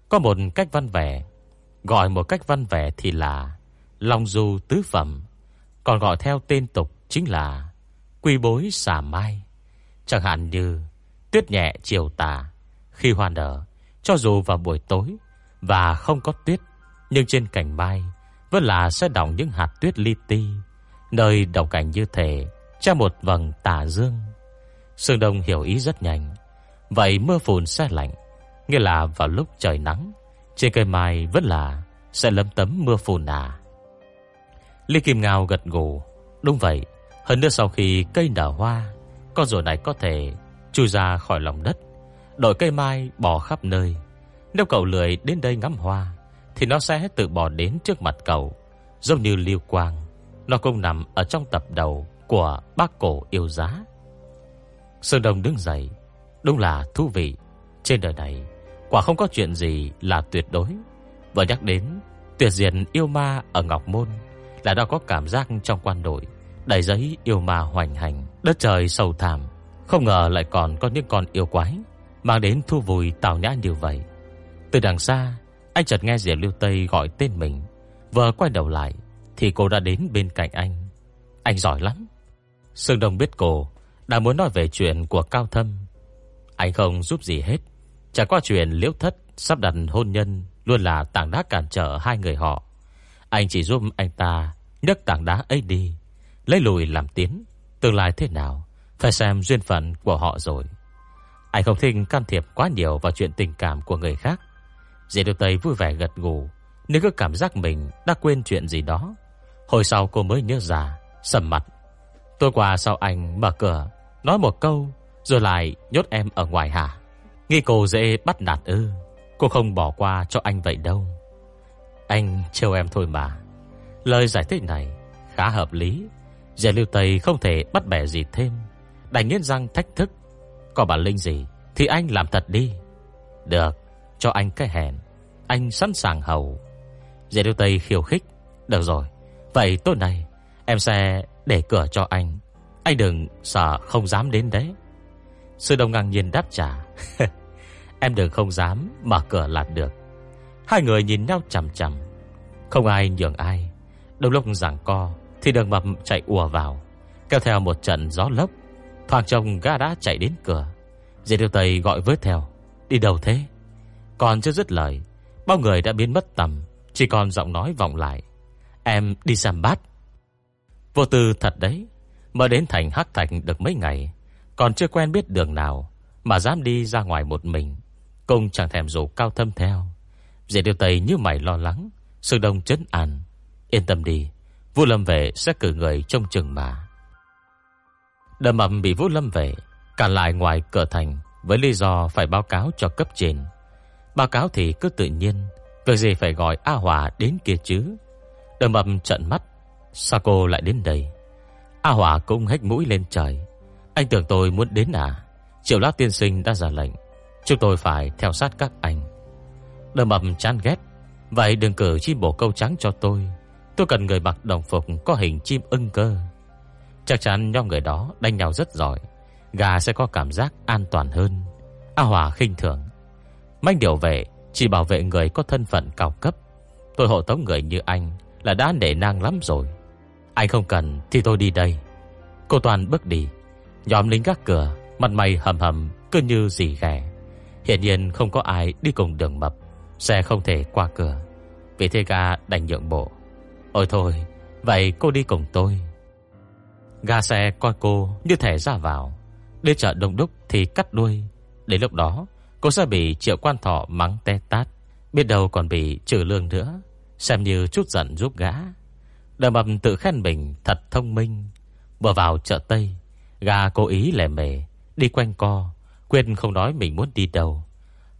Có một cách văn vẻ, gọi một cách văn vẻ thì là Long du tứ phẩm Còn gọi theo tên tục chính là Quy bối xà mai Chẳng hạn như Tuyết nhẹ chiều tà Khi hoa nở Cho dù vào buổi tối Và không có tuyết nhưng trên cành mai Vẫn là sẽ đọng những hạt tuyết li ti. Nơi đầu cảnh như thể cha một vầng tà dương. Sương Đông hiểu ý rất nhanh. Vậy mưa phùn sẽ lạnh, Nghĩa là vào lúc trời nắng, Trên cây mai vẫn là Sẽ lấm tấm mưa phùn à. Lý Kim Ngao gật gù. Đúng vậy, Hơn nữa sau khi cây nở hoa, Con rùa này có thể chui ra khỏi lòng đất, Đội cây mai bỏ khắp nơi. Nếu cậu lười đến đây ngắm hoa thì nó sẽ tự bỏ đến trước mặt cậu. Giống như liêu quang, Nó cũng nằm ở trong tập đầu Của bác cổ yêu giá. Sơn Đông đứng dậy, Đúng là thú vị. Trên đời này, Quả không có chuyện gì là tuyệt đối. Vừa nhắc đến, Tuyệt diệt yêu ma ở Ngọc Môn Là đã có cảm giác trong quan đội, Đầy giấy yêu ma hoành hành, Đất trời sâu thảm Không ngờ lại còn có những con yêu quái Mang đến thu vùi tào nhã như vậy. Từ đằng xa anh chợt nghe Diệp Lưu Tây gọi tên mình. Vừa quay đầu lại, Thì cô đã đến bên cạnh anh. Anh giỏi lắm. Sương Đông biết cô đã muốn nói về chuyện của Cao Thâm. Anh không giúp gì hết. Chả qua chuyện liễu thất Sắp đặt hôn nhân, Luôn là tảng đá cản trở hai người họ. Anh chỉ giúp anh ta nhấc tảng đá ấy đi, Lấy lùi làm tiến. Tương lai thế nào, Phải xem duyên phận của họ rồi. Anh không thích can thiệp quá nhiều Vào chuyện tình cảm của người khác. Dì Đô Tây vui vẻ gật gù. Nếu cứ cảm giác mình đã quên chuyện gì đó, Hồi sau cô mới nhớ ra, Sầm mặt. Tôi qua sau anh mở cửa, Nói một câu, Rồi lại nhốt em ở ngoài hả? Nghi cô dễ bắt nạt ư? Cô không bỏ qua cho anh vậy đâu. Anh trêu em thôi mà. Lời giải thích này khá hợp lý. Dì lưu Tây không thể bắt bẻ gì thêm. Đành nghiến răng thách thức. Có bản linh gì Thì anh làm thật đi. Được, cho anh cái hẹn anh sẵn sàng hầu. Dễ đưa Tây khiêu khích, Được rồi, Vậy tối nay Em sẽ để cửa cho anh. Anh đừng sợ không dám đến đấy. Sư Đông ngang nhiên đáp trả, Em đừng không dám mở cửa lạt được. Hai người nhìn nhau chằm chằm. Không ai nhường ai. Đông lúc giảng co Thì đường mập chạy ùa vào, Kéo theo một trận gió lốc. Thoàng trông gã đã chạy đến cửa. Dễ Điều Tây gọi với theo, Đi đâu thế? Còn chưa dứt lời Bao người đã biến mất tầm, Chỉ còn giọng nói vọng lại. Em đi xem bát. Vô tư thật đấy Mới đến thành Hắc Thạch được mấy ngày, Còn chưa quen biết đường nào, Mà dám đi ra ngoài một mình Công chẳng thèm rủ cao thâm theo. Dễ điều tây như mày lo lắng, Sự đông chấn an. Yên tâm đi, Vũ Lâm về sẽ cử người trông chừng mà. Đầm ẩm bị Vũ Lâm về Cản lại ngoài cửa thành Với lý do phải báo cáo cho cấp trên. Báo cáo thì cứ tự nhiên, Việc gì phải gọi A Hòa đến kia chứ? Đầm ầm trận mắt, Sao cô lại đến đây? A Hòa cũng hách mũi lên trời. Anh tưởng tôi muốn đến à? Triệu Lát Tiên Sinh đã ra lệnh, Chúng tôi phải theo sát các anh. Đầm ầm chán ghét, Vậy đừng cử chim bổ câu trắng cho tôi. Tôi cần người mặc đồng phục Có hình chim ưng cơ. Chắc chắn nhóm người đó đánh nhau rất giỏi, Gà sẽ có cảm giác an toàn hơn. A Hòa khinh thường. Manh điều vệ Chỉ bảo vệ người có thân phận cao cấp. Tôi hộ tống người như anh Là đã nể nang lắm rồi. Anh không cần thì tôi đi đây. Cô Toàn bước đi. Nhóm lính gác cửa, Mặt mày hầm hầm, cứ như gì ghẻ. Hiện nhiên không có ai đi cùng đường mập, Xe không thể qua cửa. Vì thế gà đành nhượng bộ. Ôi thôi, Vậy cô đi cùng tôi. Gà xe coi cô như thể ra vào. Đến chợ đông đúc thì cắt đuôi. Đến lúc đó Cô sẽ bị triệu quan thọ mắng té tát, Biết đâu còn bị trừ lương nữa. Xem như chút giận giúp gã. Đầm mập tự khen mình thật thông minh. Vừa vào chợ Tây Gà cố ý lẻ mề, Đi quanh co, Quên không nói mình muốn đi đâu.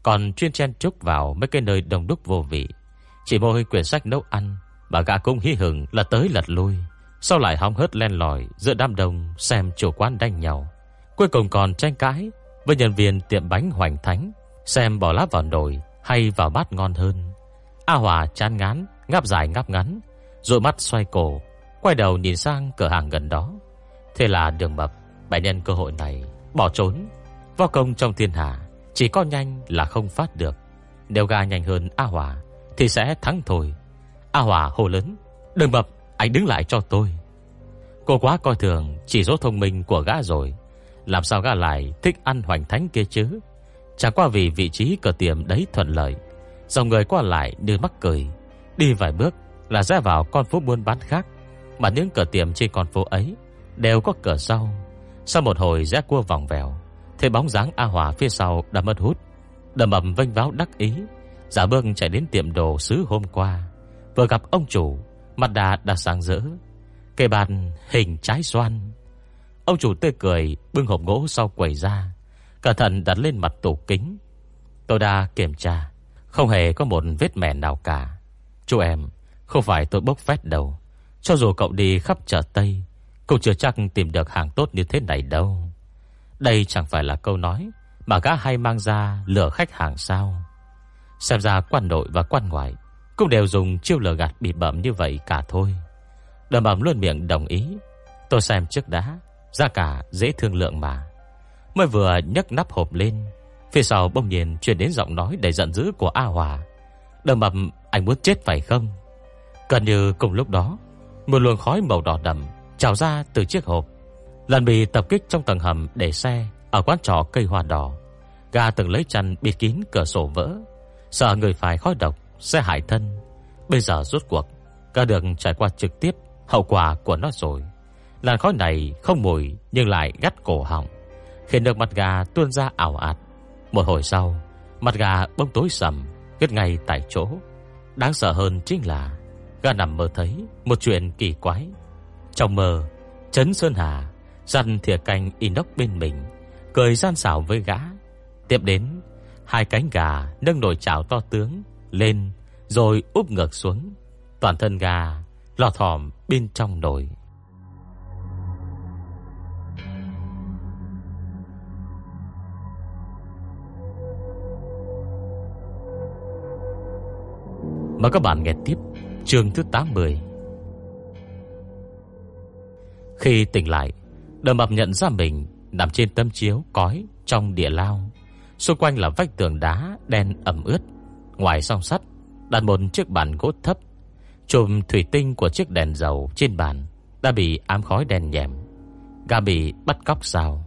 Còn chuyên chen chúc vào mấy cái nơi đông đúc vô vị. Chỉ môi quyển sách nấu ăn Bà gã cũng hí hừng là tới lật lui. Sau lại hóng hớt len lỏi Giữa đám đông xem chủ quán đánh nhau. Cuối cùng còn tranh cãi với nhân viên tiệm bánh hoành thánh, Xem bỏ lát vào nồi hay vào bát ngon hơn. A Hòa chán ngán, Ngáp dài ngáp ngắn Rồi mắt xoay cổ, Quay đầu nhìn sang cửa hàng gần đó. Thế là đường mập bại nhân cơ hội này, bỏ trốn. Võ công trong thiên hạ, Chỉ có nhanh là không phát được. Nếu gà nhanh hơn A Hòa, Thì sẽ thắng thôi. A Hòa hồ lớn, Đường mập, Anh đứng lại cho tôi. Cô quá coi thường chỉ số thông minh của gã rồi làm sao gã lại thích ăn hoành thánh kia chứ? Chẳng qua vì vị trí cửa tiệm đấy thuận lợi. Dòng người qua lại như mắc cười. Đi vài bước là ra vào con phố buôn bán khác, Mà những cửa tiệm trên con phố ấy Đều có cửa sau. Sau một hồi rẽ cua vòng vèo, Thấy bóng dáng A Hòa phía sau đã mất hút. Đầm ẩm vênh váo đắc ý, Giả bương chạy đến tiệm đồ sứ hôm qua. Vừa gặp ông chủ, Mặt đà đã sáng rỡ. Cây bàn hình trái xoan. Ông chủ tươi cười, Bưng hộp gỗ sau quầy ra. Cẩn thận đặt lên mặt tủ kính. Tôi đã kiểm tra, Không hề có một vết mẻ nào cả. Chú em, Không phải tôi bốc phét đâu. Cho dù cậu đi khắp chợ Tây, Cũng chưa chắc tìm được hàng tốt như thế này đâu. Đây chẳng phải là câu nói Mà gã hay mang ra lừa khách hàng sao? Xem ra quan nội và quan ngoại Cũng đều dùng chiêu lừa gạt bị bẩm như vậy cả thôi. Đầm ẩm luôn miệng đồng ý. Tôi xem trước đã. Giá cả dễ thương lượng mà. Mới vừa nhấc nắp hộp lên, Phía sau bông nhiên chuyển đến giọng nói Đầy giận dữ của A Hòa. Đầm mập anh muốn chết phải không? Gần như cùng lúc đó, Một luồng khói màu đỏ đậm Trào ra từ chiếc hộp, Lần bị tập kích trong tầng hầm để xe Ở quán trọ cây hoa đỏ. Gà từng lấy chăn bịt kín cửa sổ vỡ, Sợ người phải khói độc Sẽ hại thân. Bây giờ rốt cuộc, Gà được trải qua trực tiếp, Hậu quả của nó rồi. Làn khói này không mùi Nhưng lại gắt cổ họng, Khiến được mặt gà tuôn ra ảo ạt. Một hồi sau, Mặt gà bông tối sầm Kết ngay tại chỗ. Đáng sợ hơn chính là, Gà nằm mơ thấy một chuyện kỳ quái. Trong mơ, Trấn Sơn Hà Dặn thìa canh inox bên mình, Cười gian xảo với gã. Tiếp đến, Hai cánh gà nâng nồi chảo to tướng Lên, rồi úp ngược xuống. Toàn thân gà lò thỏm bên trong nồi. Mời các bạn nghe tiếp chương thứ 80 Khi tỉnh lại, Đầm mập nhận ra mình Nằm trên tấm chiếu cói trong địa lao. Xung quanh là vách tường đá Đen ẩm ướt. Ngoài song sắt, đặt một chiếc bàn gỗ thấp. Chùm thủy tinh của chiếc đèn dầu trên bàn Đã bị ám khói đen nhẹm Gà bị bắt cóc sao?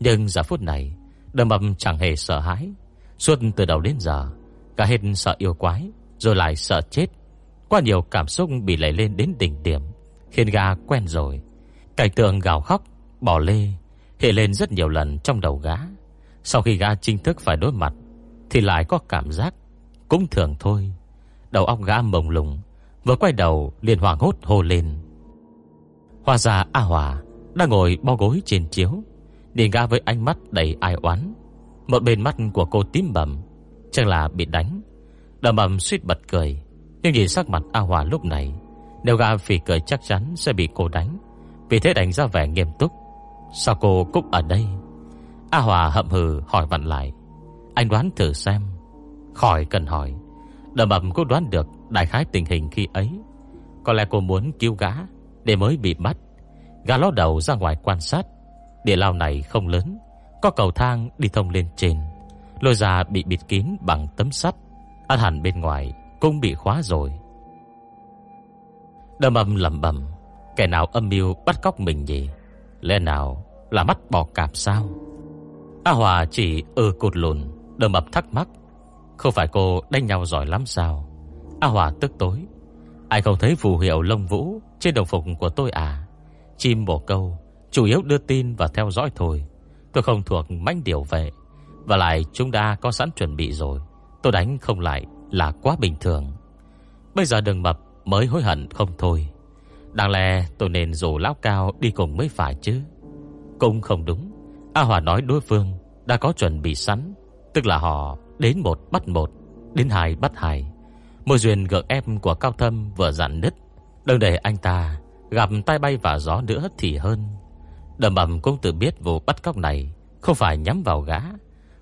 Nhưng giờ phút này, Đầm mập chẳng hề sợ hãi. Suốt từ đầu đến giờ Cả hết sợ yêu quái rồi lại sợ chết. Qua nhiều cảm xúc bị lẩy lên đến đỉnh điểm Khiến gà quen rồi. Cảnh tượng gào khóc, bỏ lê Hệ lên rất nhiều lần trong đầu gã. Sau khi gã chính thức phải đối mặt Thì lại có cảm giác Cũng thường thôi. Đầu óc gã mông lung Vừa quay đầu liền hoàng hốt hô lên. Hoa già A Hòa Đang ngồi bo gối trên chiếu Nhìn gã với ánh mắt đầy ai oán. Một bên mắt của cô tím bầm Chắc là bị đánh. Đầm ầm suýt bật cười. Nhưng nhìn sắc mặt A Hòa lúc này, Nếu gà phỉ cười chắc chắn sẽ bị cô đánh. Vì thế đánh ra vẻ nghiêm túc. Sao cô cũng ở đây? A Hòa hậm hừ hỏi vặn lại. Anh đoán thử xem. Khỏi cần hỏi. Đầm ầm cũng đoán được đại khái tình hình khi ấy. Có lẽ cô muốn cứu gã Để mới bị bắt. Gã ló đầu ra ngoài quan sát. Địa lao này không lớn. Có cầu thang đi thông lên trên. Lôi ra bị bịt kín bằng tấm sắt. Át hẳn bên ngoài, cũng bị khóa rồi. Đâm âm lầm bầm, Kẻ nào âm mưu bắt cóc mình nhỉ? Lẽ nào là mắt bò cạp sao? A Hòa chỉ ơ cột lùn Đâm ập thắc mắc. Không phải cô đánh nhau giỏi lắm sao? A Hòa tức tối. Ai không thấy phù hiệu lông vũ Trên đồng phục của tôi à? Chim bổ câu, Chủ yếu đưa tin và theo dõi thôi. Tôi không thuộc mãnh điều vệ, Và lại chúng ta có sẵn chuẩn bị rồi. Tôi đánh không lại là quá bình thường. Bây giờ đừng mập mới hối hận không thôi. Đáng lẽ tôi nên rủ lão cao đi cùng mới phải chứ. Cũng không đúng. A Hòa nói đối phương đã có chuẩn bị sẵn, Tức là họ đến một bắt một, Đến hai bắt hai. Môi duyên gượng ép của Cao Thâm vừa dặn nứt Đừng để anh ta gặp tay bay và gió nữa thì hơn. Đầm ẩm cũng tự biết vụ bắt cóc này Không phải nhắm vào gã,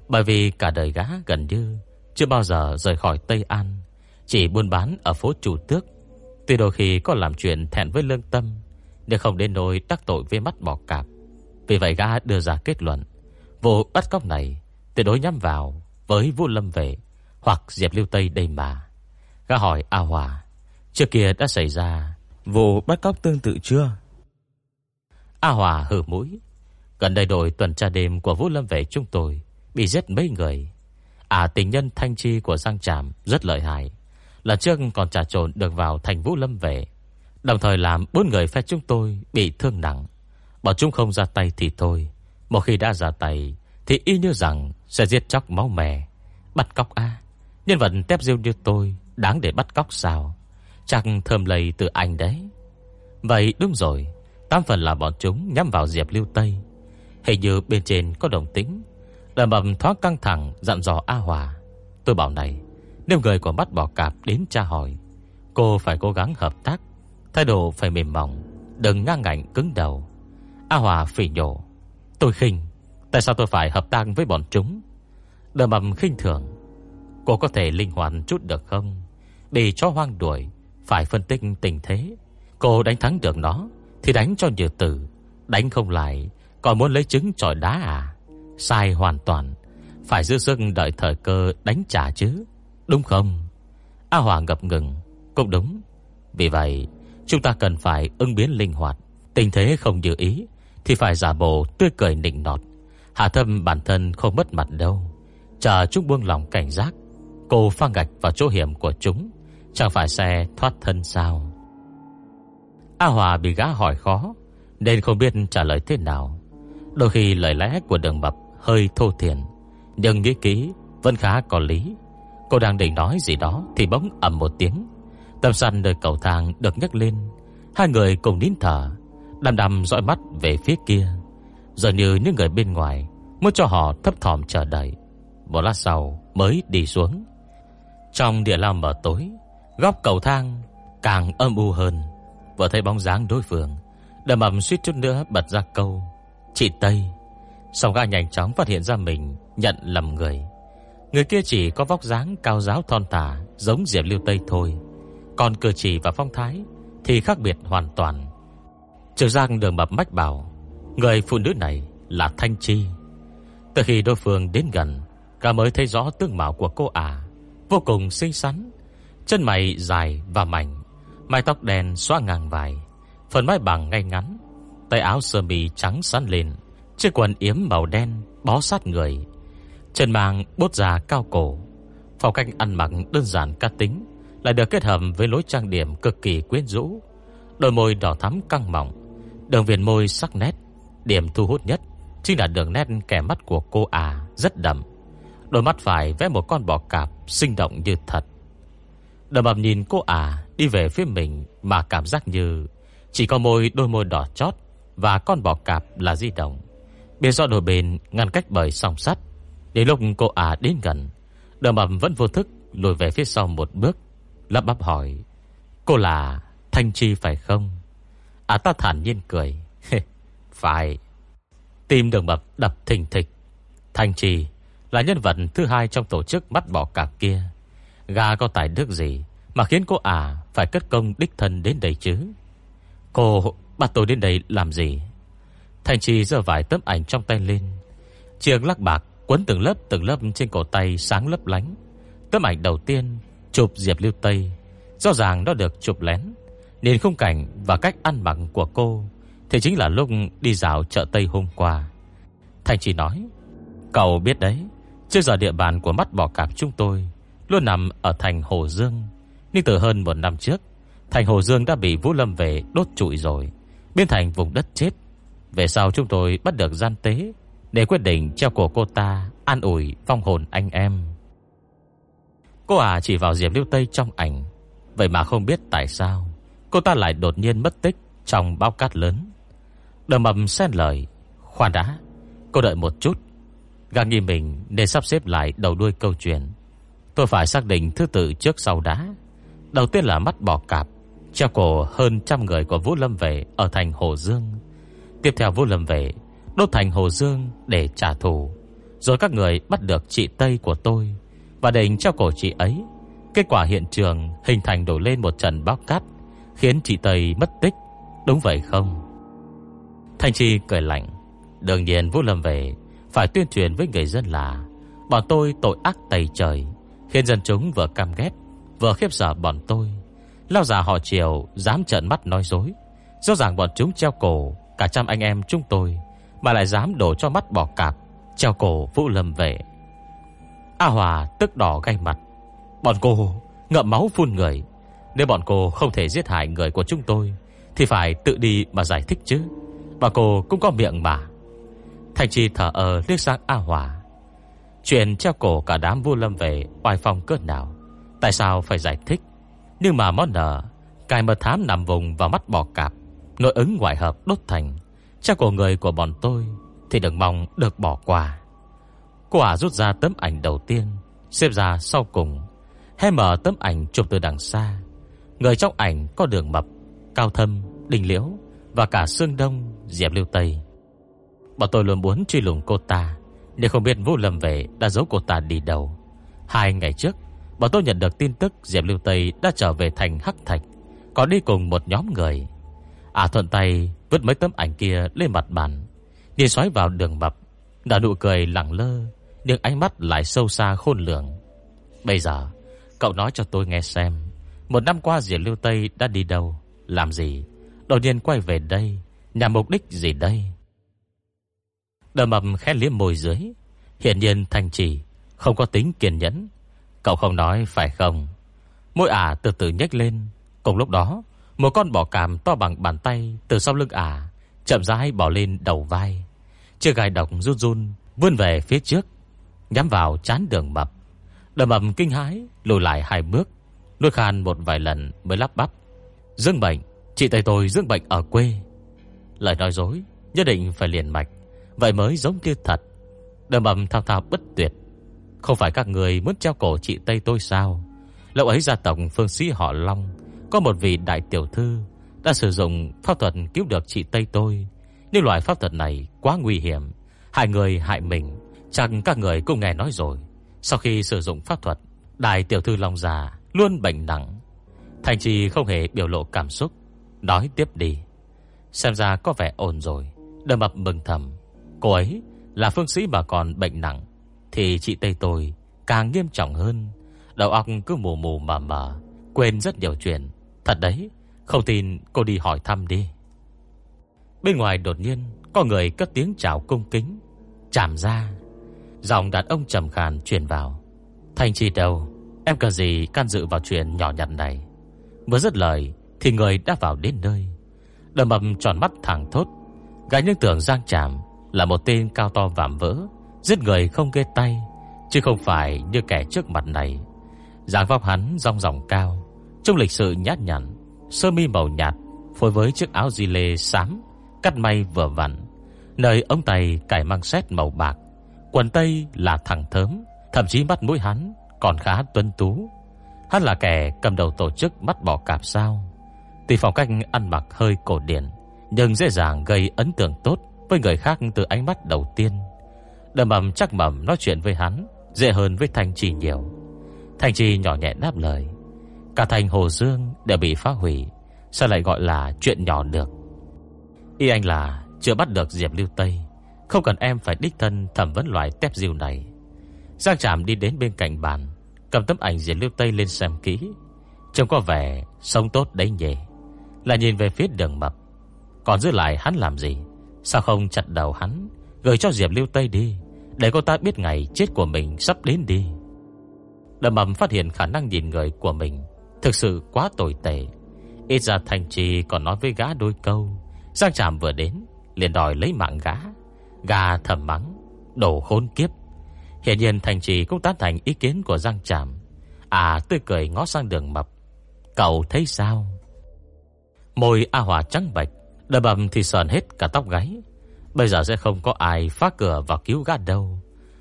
Bởi vì cả đời gã gần như chưa bao giờ rời khỏi Tây An, Chỉ buôn bán ở phố Chủ Tước Tuy đôi khi có làm chuyện thẹn với lương tâm, Nhưng không đến nỗi đắc tội với mắt bỏ cạp Vì vậy gã đưa ra kết luận, Vụ bắt cóc này Tuyệt đối nhắm vào với Vũ Lâm Vệ Hoặc Diệp Lưu Tây đây mà Gã hỏi A Hòa, Trước kia đã xảy ra vụ bắt cóc tương tự chưa? A Hòa hử mũi. Gần đây đội tuần tra đêm của Vũ Lâm Vệ chúng tôi bị giết mấy người. À tình nhân thanh chi của Giang tràm rất lợi hại. Là trước còn trả trộn được vào thành Vũ Lâm về, Đồng thời làm bốn người phe chúng tôi bị thương nặng. Bọn chúng không ra tay thì thôi. Một khi đã ra tay thì y như rằng sẽ giết chóc máu mè. Bắt cóc A. Nhân vật tép riêu như tôi đáng để bắt cóc sao? Chắc thơm lầy từ anh đấy. Vậy đúng rồi. Tám phần là bọn chúng nhắm vào Diệp Lưu Tây. Hình như bên trên có đồng tính Đầm bầm thoáng căng thẳng, Dặn dò A Hòa. Tôi bảo này, Nếu người của bắt bỏ cạp đến tra hỏi, Cô phải cố gắng hợp tác. Thái độ phải mềm mỏng, Đừng ngang ngạnh, cứng đầu. A Hòa phỉ nhổ. Tôi khinh, Tại sao tôi phải hợp tác với bọn chúng? Đầm bầm khinh thường. Cô có thể linh hoạt chút được không? Bị cho hoang đuổi, Phải phân tích tình thế. Cô đánh thắng được nó, Thì đánh cho nhiều tử. Đánh không lại, còn muốn lấy trứng trọi đá à? Sai hoàn toàn. Phải giữ sức đợi thời cơ đánh trả chứ. Đúng không? A Hòa ngập ngừng. Cũng đúng. Vì vậy, chúng ta cần phải ứng biến linh hoạt. Tình thế không như ý, Thì phải giả bộ tươi cười nịnh nọt. Hạ thâm bản thân không mất mặt đâu. Chờ chúng buông lòng cảnh giác. Cô pha gạch vào chỗ hiểm của chúng. Chẳng phải xe thoát thân sao? A Hòa bị gã hỏi khó, Nên không biết trả lời thế nào. Đôi khi lời lẽ của đường mập hơi thô thiển. Nhưng nghĩ kỹ, Vẫn khá có lý. Cô đang định nói gì đó Thì bỗng ầm một tiếng. Tâm săn nơi cầu thang được nhấc lên. Hai người cùng nín thở Đầm đầm dõi mắt về phía kia. Giờ như những người bên ngoài, Muốn cho họ thấp thỏm chờ đợi. Một lát sau mới đi xuống. Trong địa lao mở tối, Góc cầu thang càng âm u hơn. Vừa thấy bóng dáng đối phương, Đầm ầm suýt chút nữa bật ra câu, Chị Tây sau gã nhanh chóng phát hiện ra mình, Nhận lầm người. Người kia chỉ có vóc dáng cao giáo thon tả Giống Diệp Lưu Tây thôi. Còn cử chỉ và phong thái Thì khác biệt hoàn toàn. Trường Giang đường mập mách bảo, Người phụ nữ này là Thanh Chi. Từ khi đối phương đến gần Cả mới thấy rõ tương mạo của cô ả, Vô cùng xinh xắn, Chân mày dài và mảnh, Mái tóc đen xóa ngang vai, Phần mái bằng ngay ngắn, Tay áo sơ mi trắng sắn lên. Chiếc quần yếm màu đen Bó sát người. Chân mang bốt già cao cổ. Phong cách ăn mặc đơn giản cá tính, Lại được kết hợp với lối trang điểm cực kỳ quyến rũ. Đôi môi đỏ thắm căng mỏng Đường viền môi sắc nét. Điểm thu hút nhất Chính là đường nét kẻ mắt của cô à Rất đậm. Đôi mắt phải vẽ một con bò cạp Sinh động như thật. Đầm ập nhìn cô à đi về phía mình Mà cảm giác như Chỉ có môi, đôi môi đỏ chót và con bò cạp là di động. Bên do đôi bên ngăn cách bởi song sắt. Đến lúc cô ả đến gần, đờ mầm vẫn vô thức lùi về phía sau một bước, lắp bắp hỏi. Cô là Thanh Chi phải không? Ả ta thản nhiên cười. phải. Tim đường mập đập thình thịch. Thanh Chi là nhân vật thứ hai trong tổ chức mắt bỏ cạp kia. Gà có tài đức gì mà khiến cô ả phải cất công đích thân đến đây chứ? Cô Bắt tôi đến đây làm gì Thành trì giơ vài tấm ảnh trong tay lên. Chiếc lắc bạc quấn từng lớp từng lớp trên cổ tay sáng lấp lánh. Tấm ảnh đầu tiên Chụp Diệp Lưu Tây. Rõ ràng nó được chụp lén. Nên khung cảnh và cách ăn mặc của cô, Thì chính là lúc đi dạo chợ Tây hôm qua. Thành trì nói, Cậu biết đấy, Trước giờ địa bàn của mắt bò cạp chúng tôi Luôn nằm ở thành Hồ Dương. Nhưng từ hơn một năm trước, Thành Hồ Dương đã bị Vũ Lâm về đốt trụi rồi, biến thành vùng đất chết. Về sau chúng tôi bắt được gian tế để quyết định treo cổ cô ta an ủi phong hồn anh em. Cô à chỉ vào Diệp Lưu Tây trong ảnh, vậy mà không biết tại sao cô ta lại đột nhiên mất tích trong bao cát lớn. Đờ mầm xen lời, khoan đã, cô đợi một chút. Gà nghi mình nên sắp xếp lại đầu đuôi câu chuyện. Tôi phải xác định thứ tự trước sau đã. Đầu tiên là mắt bò cạp, Treo cổ hơn trăm người của Vũ Lâm về Ở thành Hồ Dương Tiếp theo vô Lâm về, Đốt thành Hồ Dương để trả thù. Rồi các người bắt được chị Tây của tôi, Và định treo cổ chị ấy. Kết quả hiện trường hình thành đổ lên một trận bão cát, Khiến chị Tây mất tích, Đúng vậy không? Thanh Chi cười lạnh, Đương nhiên Vũ Lâm về, Phải tuyên truyền với người dân là, Bọn tôi tội ác tày trời, Khiến dân chúng vừa căm ghét, Vừa khiếp sợ bọn tôi. Lao già họ Triều dám trợn mắt nói dối, Rõ ràng bọn chúng treo cổ Cả trăm anh em chúng tôi, Mà lại dám đổ cho mắt bỏ cạp, Treo cổ Vũ Lâm về. A Hòa tức đỏ gay mặt. Bọn cô ngậm máu phun người. Nếu bọn cô không thể giết hại người của chúng tôi, Thì phải tự đi mà giải thích chứ. Bà cô cũng có miệng mà. Thành Chi thở ờ liếc sang A Hòa. Chuyện treo cổ cả đám vua lâm về Oai phong cơn nào? Tại sao phải giải thích? Nhưng mà món nợ Cài mật thám nằm vùng vào mắt bò cạp. Nội ứng ngoại hợp đốt thành. Cha của người của bọn tôi Thì đừng mong được bỏ qua. Ả rút ra tấm ảnh đầu tiên Xếp ra sau cùng. Hay mở tấm ảnh chụp từ đằng xa. Người trong ảnh có đường mập Cao thâm, đình liễu Và cả xương đông, diệp lưu tây. Bọn tôi luôn muốn truy lùng cô ta Nhưng không biết Vũ Lâm về Đã giấu cô ta đi đâu. Hai ngày trước Bọn tôi nhận được tin tức Diệp Lưu Tây đã trở về thành Hắc Thạch Có đi cùng một nhóm người. À thuận tay vứt mấy tấm ảnh kia lên mặt bàn. Nhìn xoáy vào đường mập Đã nụ cười lẳng lơ, Nhưng ánh mắt lại sâu xa khôn lường. Bây giờ, Cậu nói cho tôi nghe xem, Một năm qua Diệp Lưu Tây đã đi đâu, Làm gì? Đột nhiên quay về đây Nhằm mục đích gì đây? Đờ mập khẽ liếm môi dưới. Hiện nhiên thành chỉ Không có tính kiên nhẫn. Cậu không nói phải không? Môi ả từ từ nhếch lên. Cùng lúc đó một con bò càm to bằng bàn tay Từ sau lưng ả, Chậm rãi bỏ lên đầu vai. Chiếc gai độc run run Vươn về phía trước, Nhắm vào chán đường mập. Đầm mập kinh hãi Lùi lại hai bước Nuôi khan một vài lần mới lắp bắp. Dương bệnh, Chị tay tôi dương bệnh ở quê. Lời nói dối, Nhất định phải liền mạch, Vậy mới giống như thật. Đầm mầm thao thao bất tuyệt. Không phải các người muốn treo cổ chị Tây tôi sao? Lâu ấy gia tộc phương sĩ họ Long có một vị đại tiểu thư Đã sử dụng pháp thuật cứu được chị Tây tôi. Nhưng loại pháp thuật này quá nguy hiểm. Hại người hại mình Chẳng các người cũng nghe nói rồi. Sau khi sử dụng pháp thuật, Đại tiểu thư Long già luôn bệnh nặng. Thành trì không hề biểu lộ cảm xúc. Nói tiếp đi. Xem ra có vẻ ổn rồi. Đâm mập mừng thầm. Cô ấy là phương sĩ mà còn bệnh nặng. Thì chị Tây tôi càng nghiêm trọng hơn. Đầu óc cứ mù mù mà mà Quên rất nhiều chuyện. Thật đấy, Không tin cô đi hỏi thăm đi. Bên ngoài đột nhiên Có người cất tiếng chào cung kính, Chạm ra. Giọng đàn ông trầm khàn truyền vào. Thành chi đâu, Em cần gì can dự vào chuyện nhỏ nhặt này? Vừa dứt lời Thì người đã vào đến nơi. Đầm mầm tròn mắt thẳng thốt. Gái những tưởng Giang Tràm là một tên cao to vạm vỡ, Giết người không ghê tay, Chứ không phải như kẻ trước mặt này. Giang vóc hắn rong ròng cao trong lịch sự nhát nhặn, Sơ mi màu nhạt Phối với chiếc áo di lê xám, Cắt may vừa vặn, Nơi ống tay cải mang xét màu bạc, Quần tây là thẳng thớm, Thậm chí mắt mũi hắn còn khá tuân tú. Hắn là kẻ cầm đầu tổ chức mắt bỏ cạp sao. Tuy phong cách ăn mặc hơi cổ điển, Nhưng dễ dàng gây ấn tượng tốt Với người khác từ ánh mắt đầu tiên. Đầm mầm chắc mầm nói chuyện với hắn Dễ hơn với Thanh Trì nhiều. Thanh Trì nhỏ nhẹ đáp lời. Cả thành Hồ Dương đều bị phá hủy, Sao lại gọi là chuyện nhỏ được? Y anh là chưa bắt được Diệp Lưu Tây, Không cần em phải đích thân thẩm vấn loại tép diêu này. Giang Trạm đi đến bên cạnh bàn, Cầm tấm ảnh Diệp Lưu Tây lên xem kỹ. Trông có vẻ sống tốt đấy nhỉ? Là nhìn về phía đường mập. Còn giữ lại hắn làm gì? Sao không chặt đầu hắn, Gửi cho Diệp Lưu Tây đi, Để cô ta biết ngày chết của mình sắp đến đi? Đầm mầm phát hiện khả năng nhìn người của mình Thực sự quá tồi tệ. Ít ra thành trì còn nói với gã đôi câu. Giang tràm vừa đến, liền đòi lấy mạng gã. Gà thầm mắng Đổ hôn kiếp. Hiện nhiên thành trì cũng tán thành ý kiến của Giang tràm. À tươi cười ngó sang đường mập. Cậu thấy sao? Môi A Hòa trắng bạch Đờ bầm thì sờn hết cả tóc gáy. Bây giờ sẽ không có ai phá cửa và cứu gã đâu.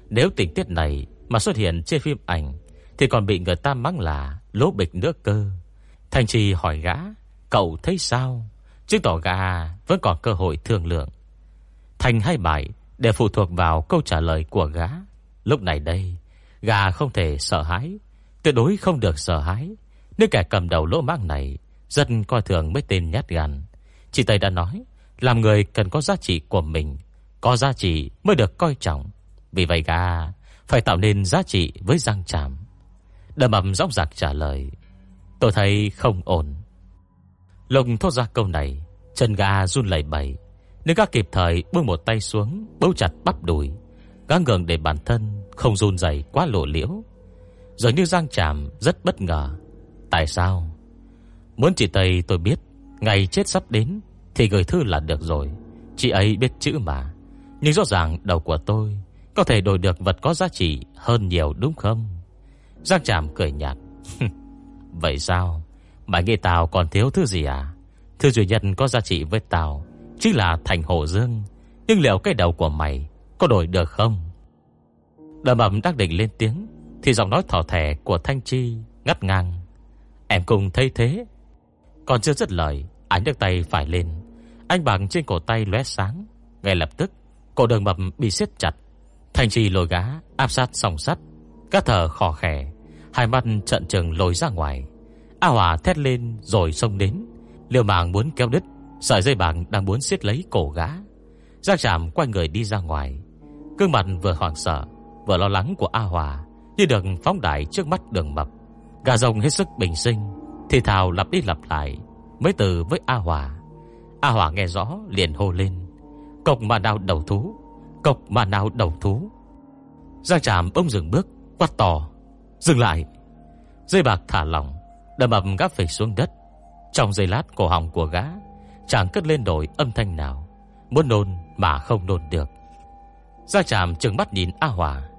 Nếu tình tiết này Mà xuất hiện trên phim ảnh, Thì còn bị người ta mắng là lố bịch nữa cơ. Thành trì hỏi gã, Cậu thấy sao? Chứ tỏ gã vẫn còn cơ hội thương lượng. Thành hay bại Đều phụ thuộc vào câu trả lời của gã. Lúc này đây Gà không thể sợ hãi, Tuyệt đối không được sợ hãi. Nếu kẻ cầm đầu lỗ mác này Rất coi thường mấy tên nhát gan, Chị Tây đã nói, Làm người cần có giá trị của mình, Có giá trị mới được coi trọng. Vì vậy gà Phải tạo nên giá trị với răng chàm. Đầm ẩm rõng rạc trả lời, Tôi thấy không ổn. Lục thốt ra câu này, Chân gà run lẩy bẩy nếu gã kịp thời buông một tay xuống, Bấu chặt bắp đùi Gã ngừng để bản thân không run dày quá lộ liễu. Rồi như Giang chạm rất bất ngờ, Tại sao? Muốn chị Tây tôi biết, Ngày chết sắp đến Thì gửi thư là được rồi, Chị ấy biết chữ mà. Nhưng rõ ràng đầu của tôi Có thể đổi được vật có giá trị hơn nhiều, đúng không? Giang Tràm cười nhạt. Vậy sao? Mày nghĩ tao còn thiếu thứ gì à? Thứ duy nhất có giá trị với tao Chính là thành hồ dương. Nhưng liệu cái đầu của mày Có đổi được không? Đầm ẩm đang định lên tiếng, Thì giọng nói thỏ thẻ của Thanh Chi Ngắt ngang. Em cùng thấy thế. Còn chưa dứt lời, ánh được tay phải lên. Anh bằng trên cổ tay lóe sáng. Ngay lập tức, Cổ đường mập bị siết chặt. Thanh Chi lôi gá, áp sát song sắt. Các thở khò khẻ Hai mắt trận trừng lồi ra ngoài. A Hòa thét lên rồi xông đến. Liều mạng muốn kéo đứt. Sợi dây bạc đang muốn siết lấy cổ gã. Giang chạm quay người đi ra ngoài. Cương mặt vừa hoảng sợ, Vừa lo lắng của A Hòa Như được phóng đại trước mắt đường mập. Gà rồng hết sức bình sinh, Thì thào lặp đi lặp lại Mấy từ với A Hòa. A Hòa nghe rõ, liền hô lên. Cộc mà nào đầu thú, Cộc mà nào đầu thú. Giang Tràm bông dừng bước, Quát to. Dừng lại. Dây bạc thả lỏng Đâm ập gắp phịch xuống đất. Trong giây lát, cổ họng của gã Chẳng cất lên nổi âm thanh nào, Muốn nôn mà không nôn được. Gia tràm trừng mắt nhìn A Hòa.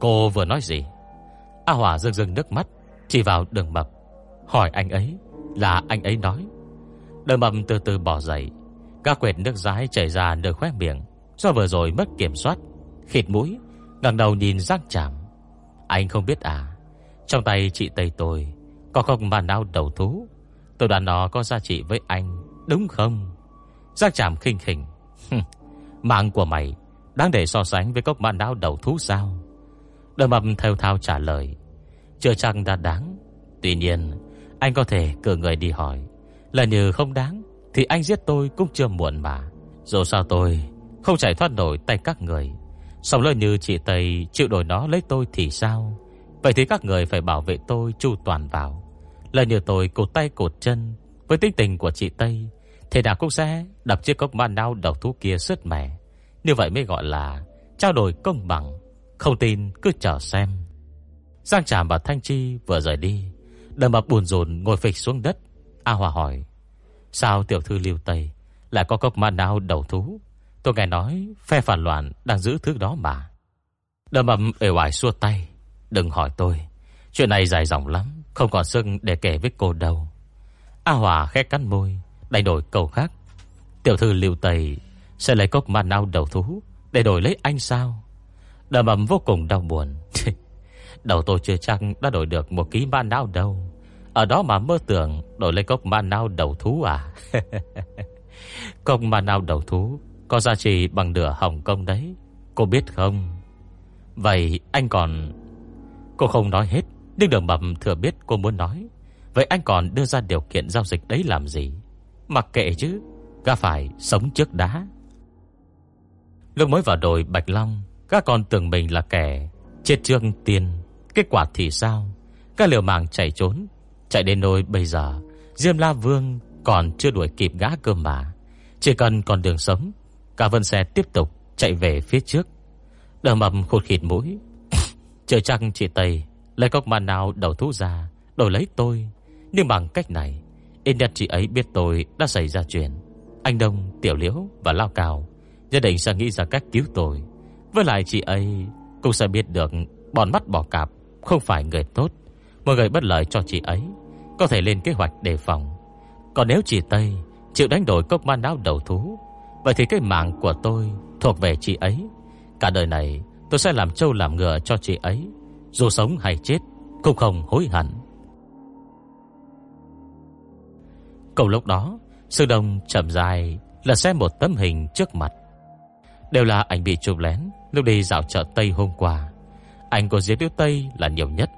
Cô vừa nói gì? A Hòa rưng rưng nước mắt, Chỉ vào đường mập. Hỏi anh ấy, là anh ấy nói. Đường mập từ từ bỏ dậy. Các quệt nước rái chảy ra nơi khoét miệng. Do vừa rồi mất kiểm soát, Khịt mũi, ngẩng đầu nhìn Giang tràm. Anh không biết à? Trong tay chị Tây tôi, Có không mà nào đầu thú. Tôi đoán nó có giá trị với anh, Đúng không? Giác Trạm khinh khỉnh. Mạng của mày Đáng để so sánh với cốc bàn não đầu thú sao? Đôi mập theo thao trả lời. Chưa chăng đã đáng. Tuy nhiên, Anh có thể cử người đi hỏi. Là như không đáng, Thì anh giết tôi cũng chưa muộn mà. Dù sao tôi Không chạy thoát nổi tay các người. Xong lời như chị Tây chịu đổi nó lấy tôi thì sao? Vậy thì các người phải bảo vệ tôi chu toàn vào. Lời như tôi cột tay cột chân. Với tính tình của chị Tây Thế nào cũng sẽ đập chiếc cốc man nao đầu thú kia sứt mẻ. Như vậy mới gọi là Trao đổi công bằng. Không tin, cứ chờ xem. Giang Tràm và Thanh Chi vừa rời đi. Đầm mập buồn rồn ngồi phịch xuống đất. A Hòa hỏi, Sao tiểu thư liêu Tây Lại có cốc man nao đầu thú? Tôi nghe nói phe phản loạn đang giữ thứ đó mà. Đầm mập ể hoài xua tay. Đừng hỏi tôi. Chuyện này dài dòng lắm, Không còn sức để kể với cô đâu. A Hòa khét cắn môi, Đành đổi câu khác. Tiểu thư liêu tầy Sẽ lấy cốc ma nao đầu thú Để đổi lấy anh sao? Đầm ấm vô cùng đau buồn. Đầu tôi chưa chắc đã đổi được Một ký ma nao đâu. Ở đó mà mơ tưởng đổi lấy cốc ma nao đầu thú à? Cốc ma nao đầu thú Có giá trị bằng nửa Hồng Kông đấy, Cô biết không? Vậy anh còn Cô không nói hết, Nhưng đường mập thừa biết cô muốn nói. Vậy anh còn đưa ra điều kiện giao dịch đấy làm gì? Mặc kệ chứ, Gã phải sống trước đá. Lúc mới vào đồi Bạch Long, Gã còn tưởng mình là kẻ Chết trương tiền Kết quả thì sao? Các liều mạng chạy trốn. Chạy đến nơi bây giờ, Diêm La Vương còn chưa đuổi kịp gã cơ mà. Chỉ cần còn đường sống Cả vân xe tiếp tục chạy về phía trước. Đường mầm khụt khịt mũi Chờ chăng chị Tây Lấy cốc màn nào đầu thú ra Đổi lấy tôi. Nhưng bằng cách này Ít nhất chị ấy biết tôi đã xảy ra chuyện. Anh Đông, Tiểu Liễu và Lao Cào Nhất định sẽ nghĩ ra cách cứu tôi. Với lại chị ấy Cũng sẽ biết được Bọn mắt bỏ cạp Không phải người tốt. Một người bất lợi cho chị ấy Có thể lên kế hoạch đề phòng. Còn nếu chị Tây chịu đánh đổi cốc man não đầu thú Vậy thì cái mạng của tôi Thuộc về chị ấy. Cả đời này tôi sẽ làm trâu làm ngựa cho chị ấy. Dù sống hay chết Cũng không hối hận. Cầu lúc đó Sư Đông chậm dài Là xem một tấm hình trước mặt. Đều là ảnh bị chụp lén Lúc đi dạo chợ Tây hôm qua. Ảnh của Diệp Tiêu Tây là nhiều nhất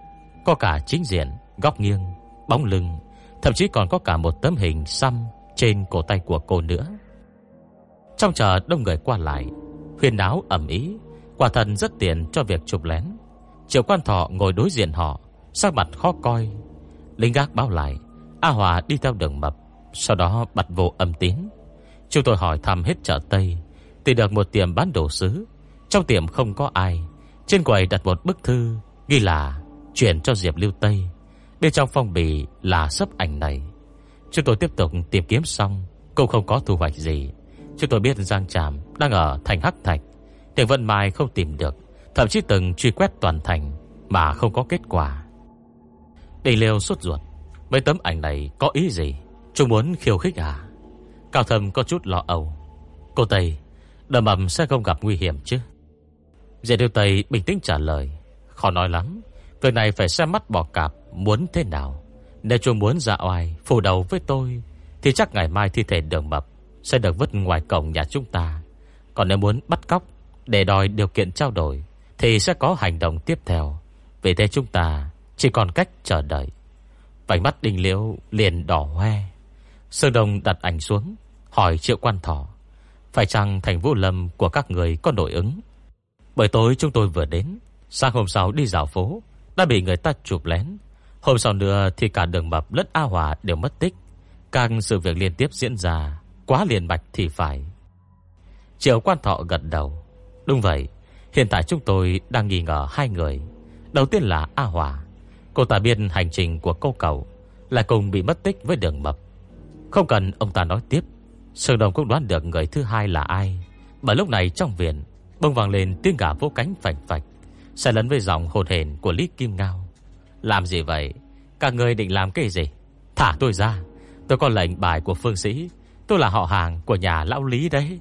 Có cả chính diện, góc nghiêng Bóng lưng Thậm chí còn có cả một tấm hình xăm Trên cổ tay của cô nữa. Trong chợ đông người qua lại Huyền áo ẩm ý Quả thần rất tiện cho việc chụp lén. Triệu quan thọ ngồi đối diện họ, Sắc mặt khó coi. Lính gác báo lại, A Hòa đi theo đường mập, Sau đó bật vô âm tín. Chúng tôi hỏi thăm hết chợ Tây, Tìm được một tiệm bán đồ sứ. Trong tiệm không có ai, Trên quầy đặt một bức thư Ghi là chuyển cho Diệp Lưu Tây Bên trong phong bì là sấp ảnh này. Chúng tôi tiếp tục tìm kiếm xong, Cũng không có thu hoạch gì. Chúng tôi biết Giang Tràm đang ở thành Hắc Thạch. Tiền Vân Mai không tìm được, Thậm chí từng truy quét toàn thành Mà không có kết quả. Đình Liêu sốt ruột, Mấy tấm ảnh này có ý gì? Chúng muốn khiêu khích à? Cao thầm có chút lo âu. Cô Tây, Đầm ẩm sẽ không gặp nguy hiểm chứ? Dạy điều Tây bình tĩnh trả lời, Khó nói lắm Việc này phải xem mắt bỏ cạp Muốn thế nào. Nếu chúng muốn dạ oai Phủ đầu với tôi, Thì chắc ngày mai thi thể đường mập Sẽ được vứt ngoài cổng nhà chúng ta. Còn nếu muốn bắt cóc để đòi điều kiện trao đổi, Thì sẽ có hành động tiếp theo. Vì thế chúng ta chỉ còn cách chờ đợi. Vành mắt đình liễu liền đỏ hoe. Sơn Đông đặt ảnh xuống, Hỏi triệu quan thỏ Phải chăng thành vũ lâm của các người có nội ứng? Bởi tối chúng tôi vừa đến, Sáng hôm sau đi dạo phố, Đã bị người ta chụp lén. Hôm sau nữa thì cả đường mập lẫn A Hòa đều mất tích. Các sự việc liên tiếp diễn ra, Quá liền mạch thì phải. Triệu quan thọ gật đầu. Đúng vậy, Hiện tại chúng tôi đang nghi ngờ hai người. Đầu tiên là A Hòa. Cô ta biết hành trình của cô cậu Là cùng bị mất tích với đường mập. Không cần ông ta nói tiếp Sơn Đồng cũng đoán được người thứ hai là ai. Bởi lúc này trong viện, Bông vàng lên tiếng gà vô cánh phành phạch Xe lấn với giọng hồn hền của Lý Kim Ngao. Làm gì vậy? Các người định làm cái gì? Thả tôi ra, Tôi có lệnh bài của phương sĩ, Tôi là họ hàng của nhà lão Lý đấy.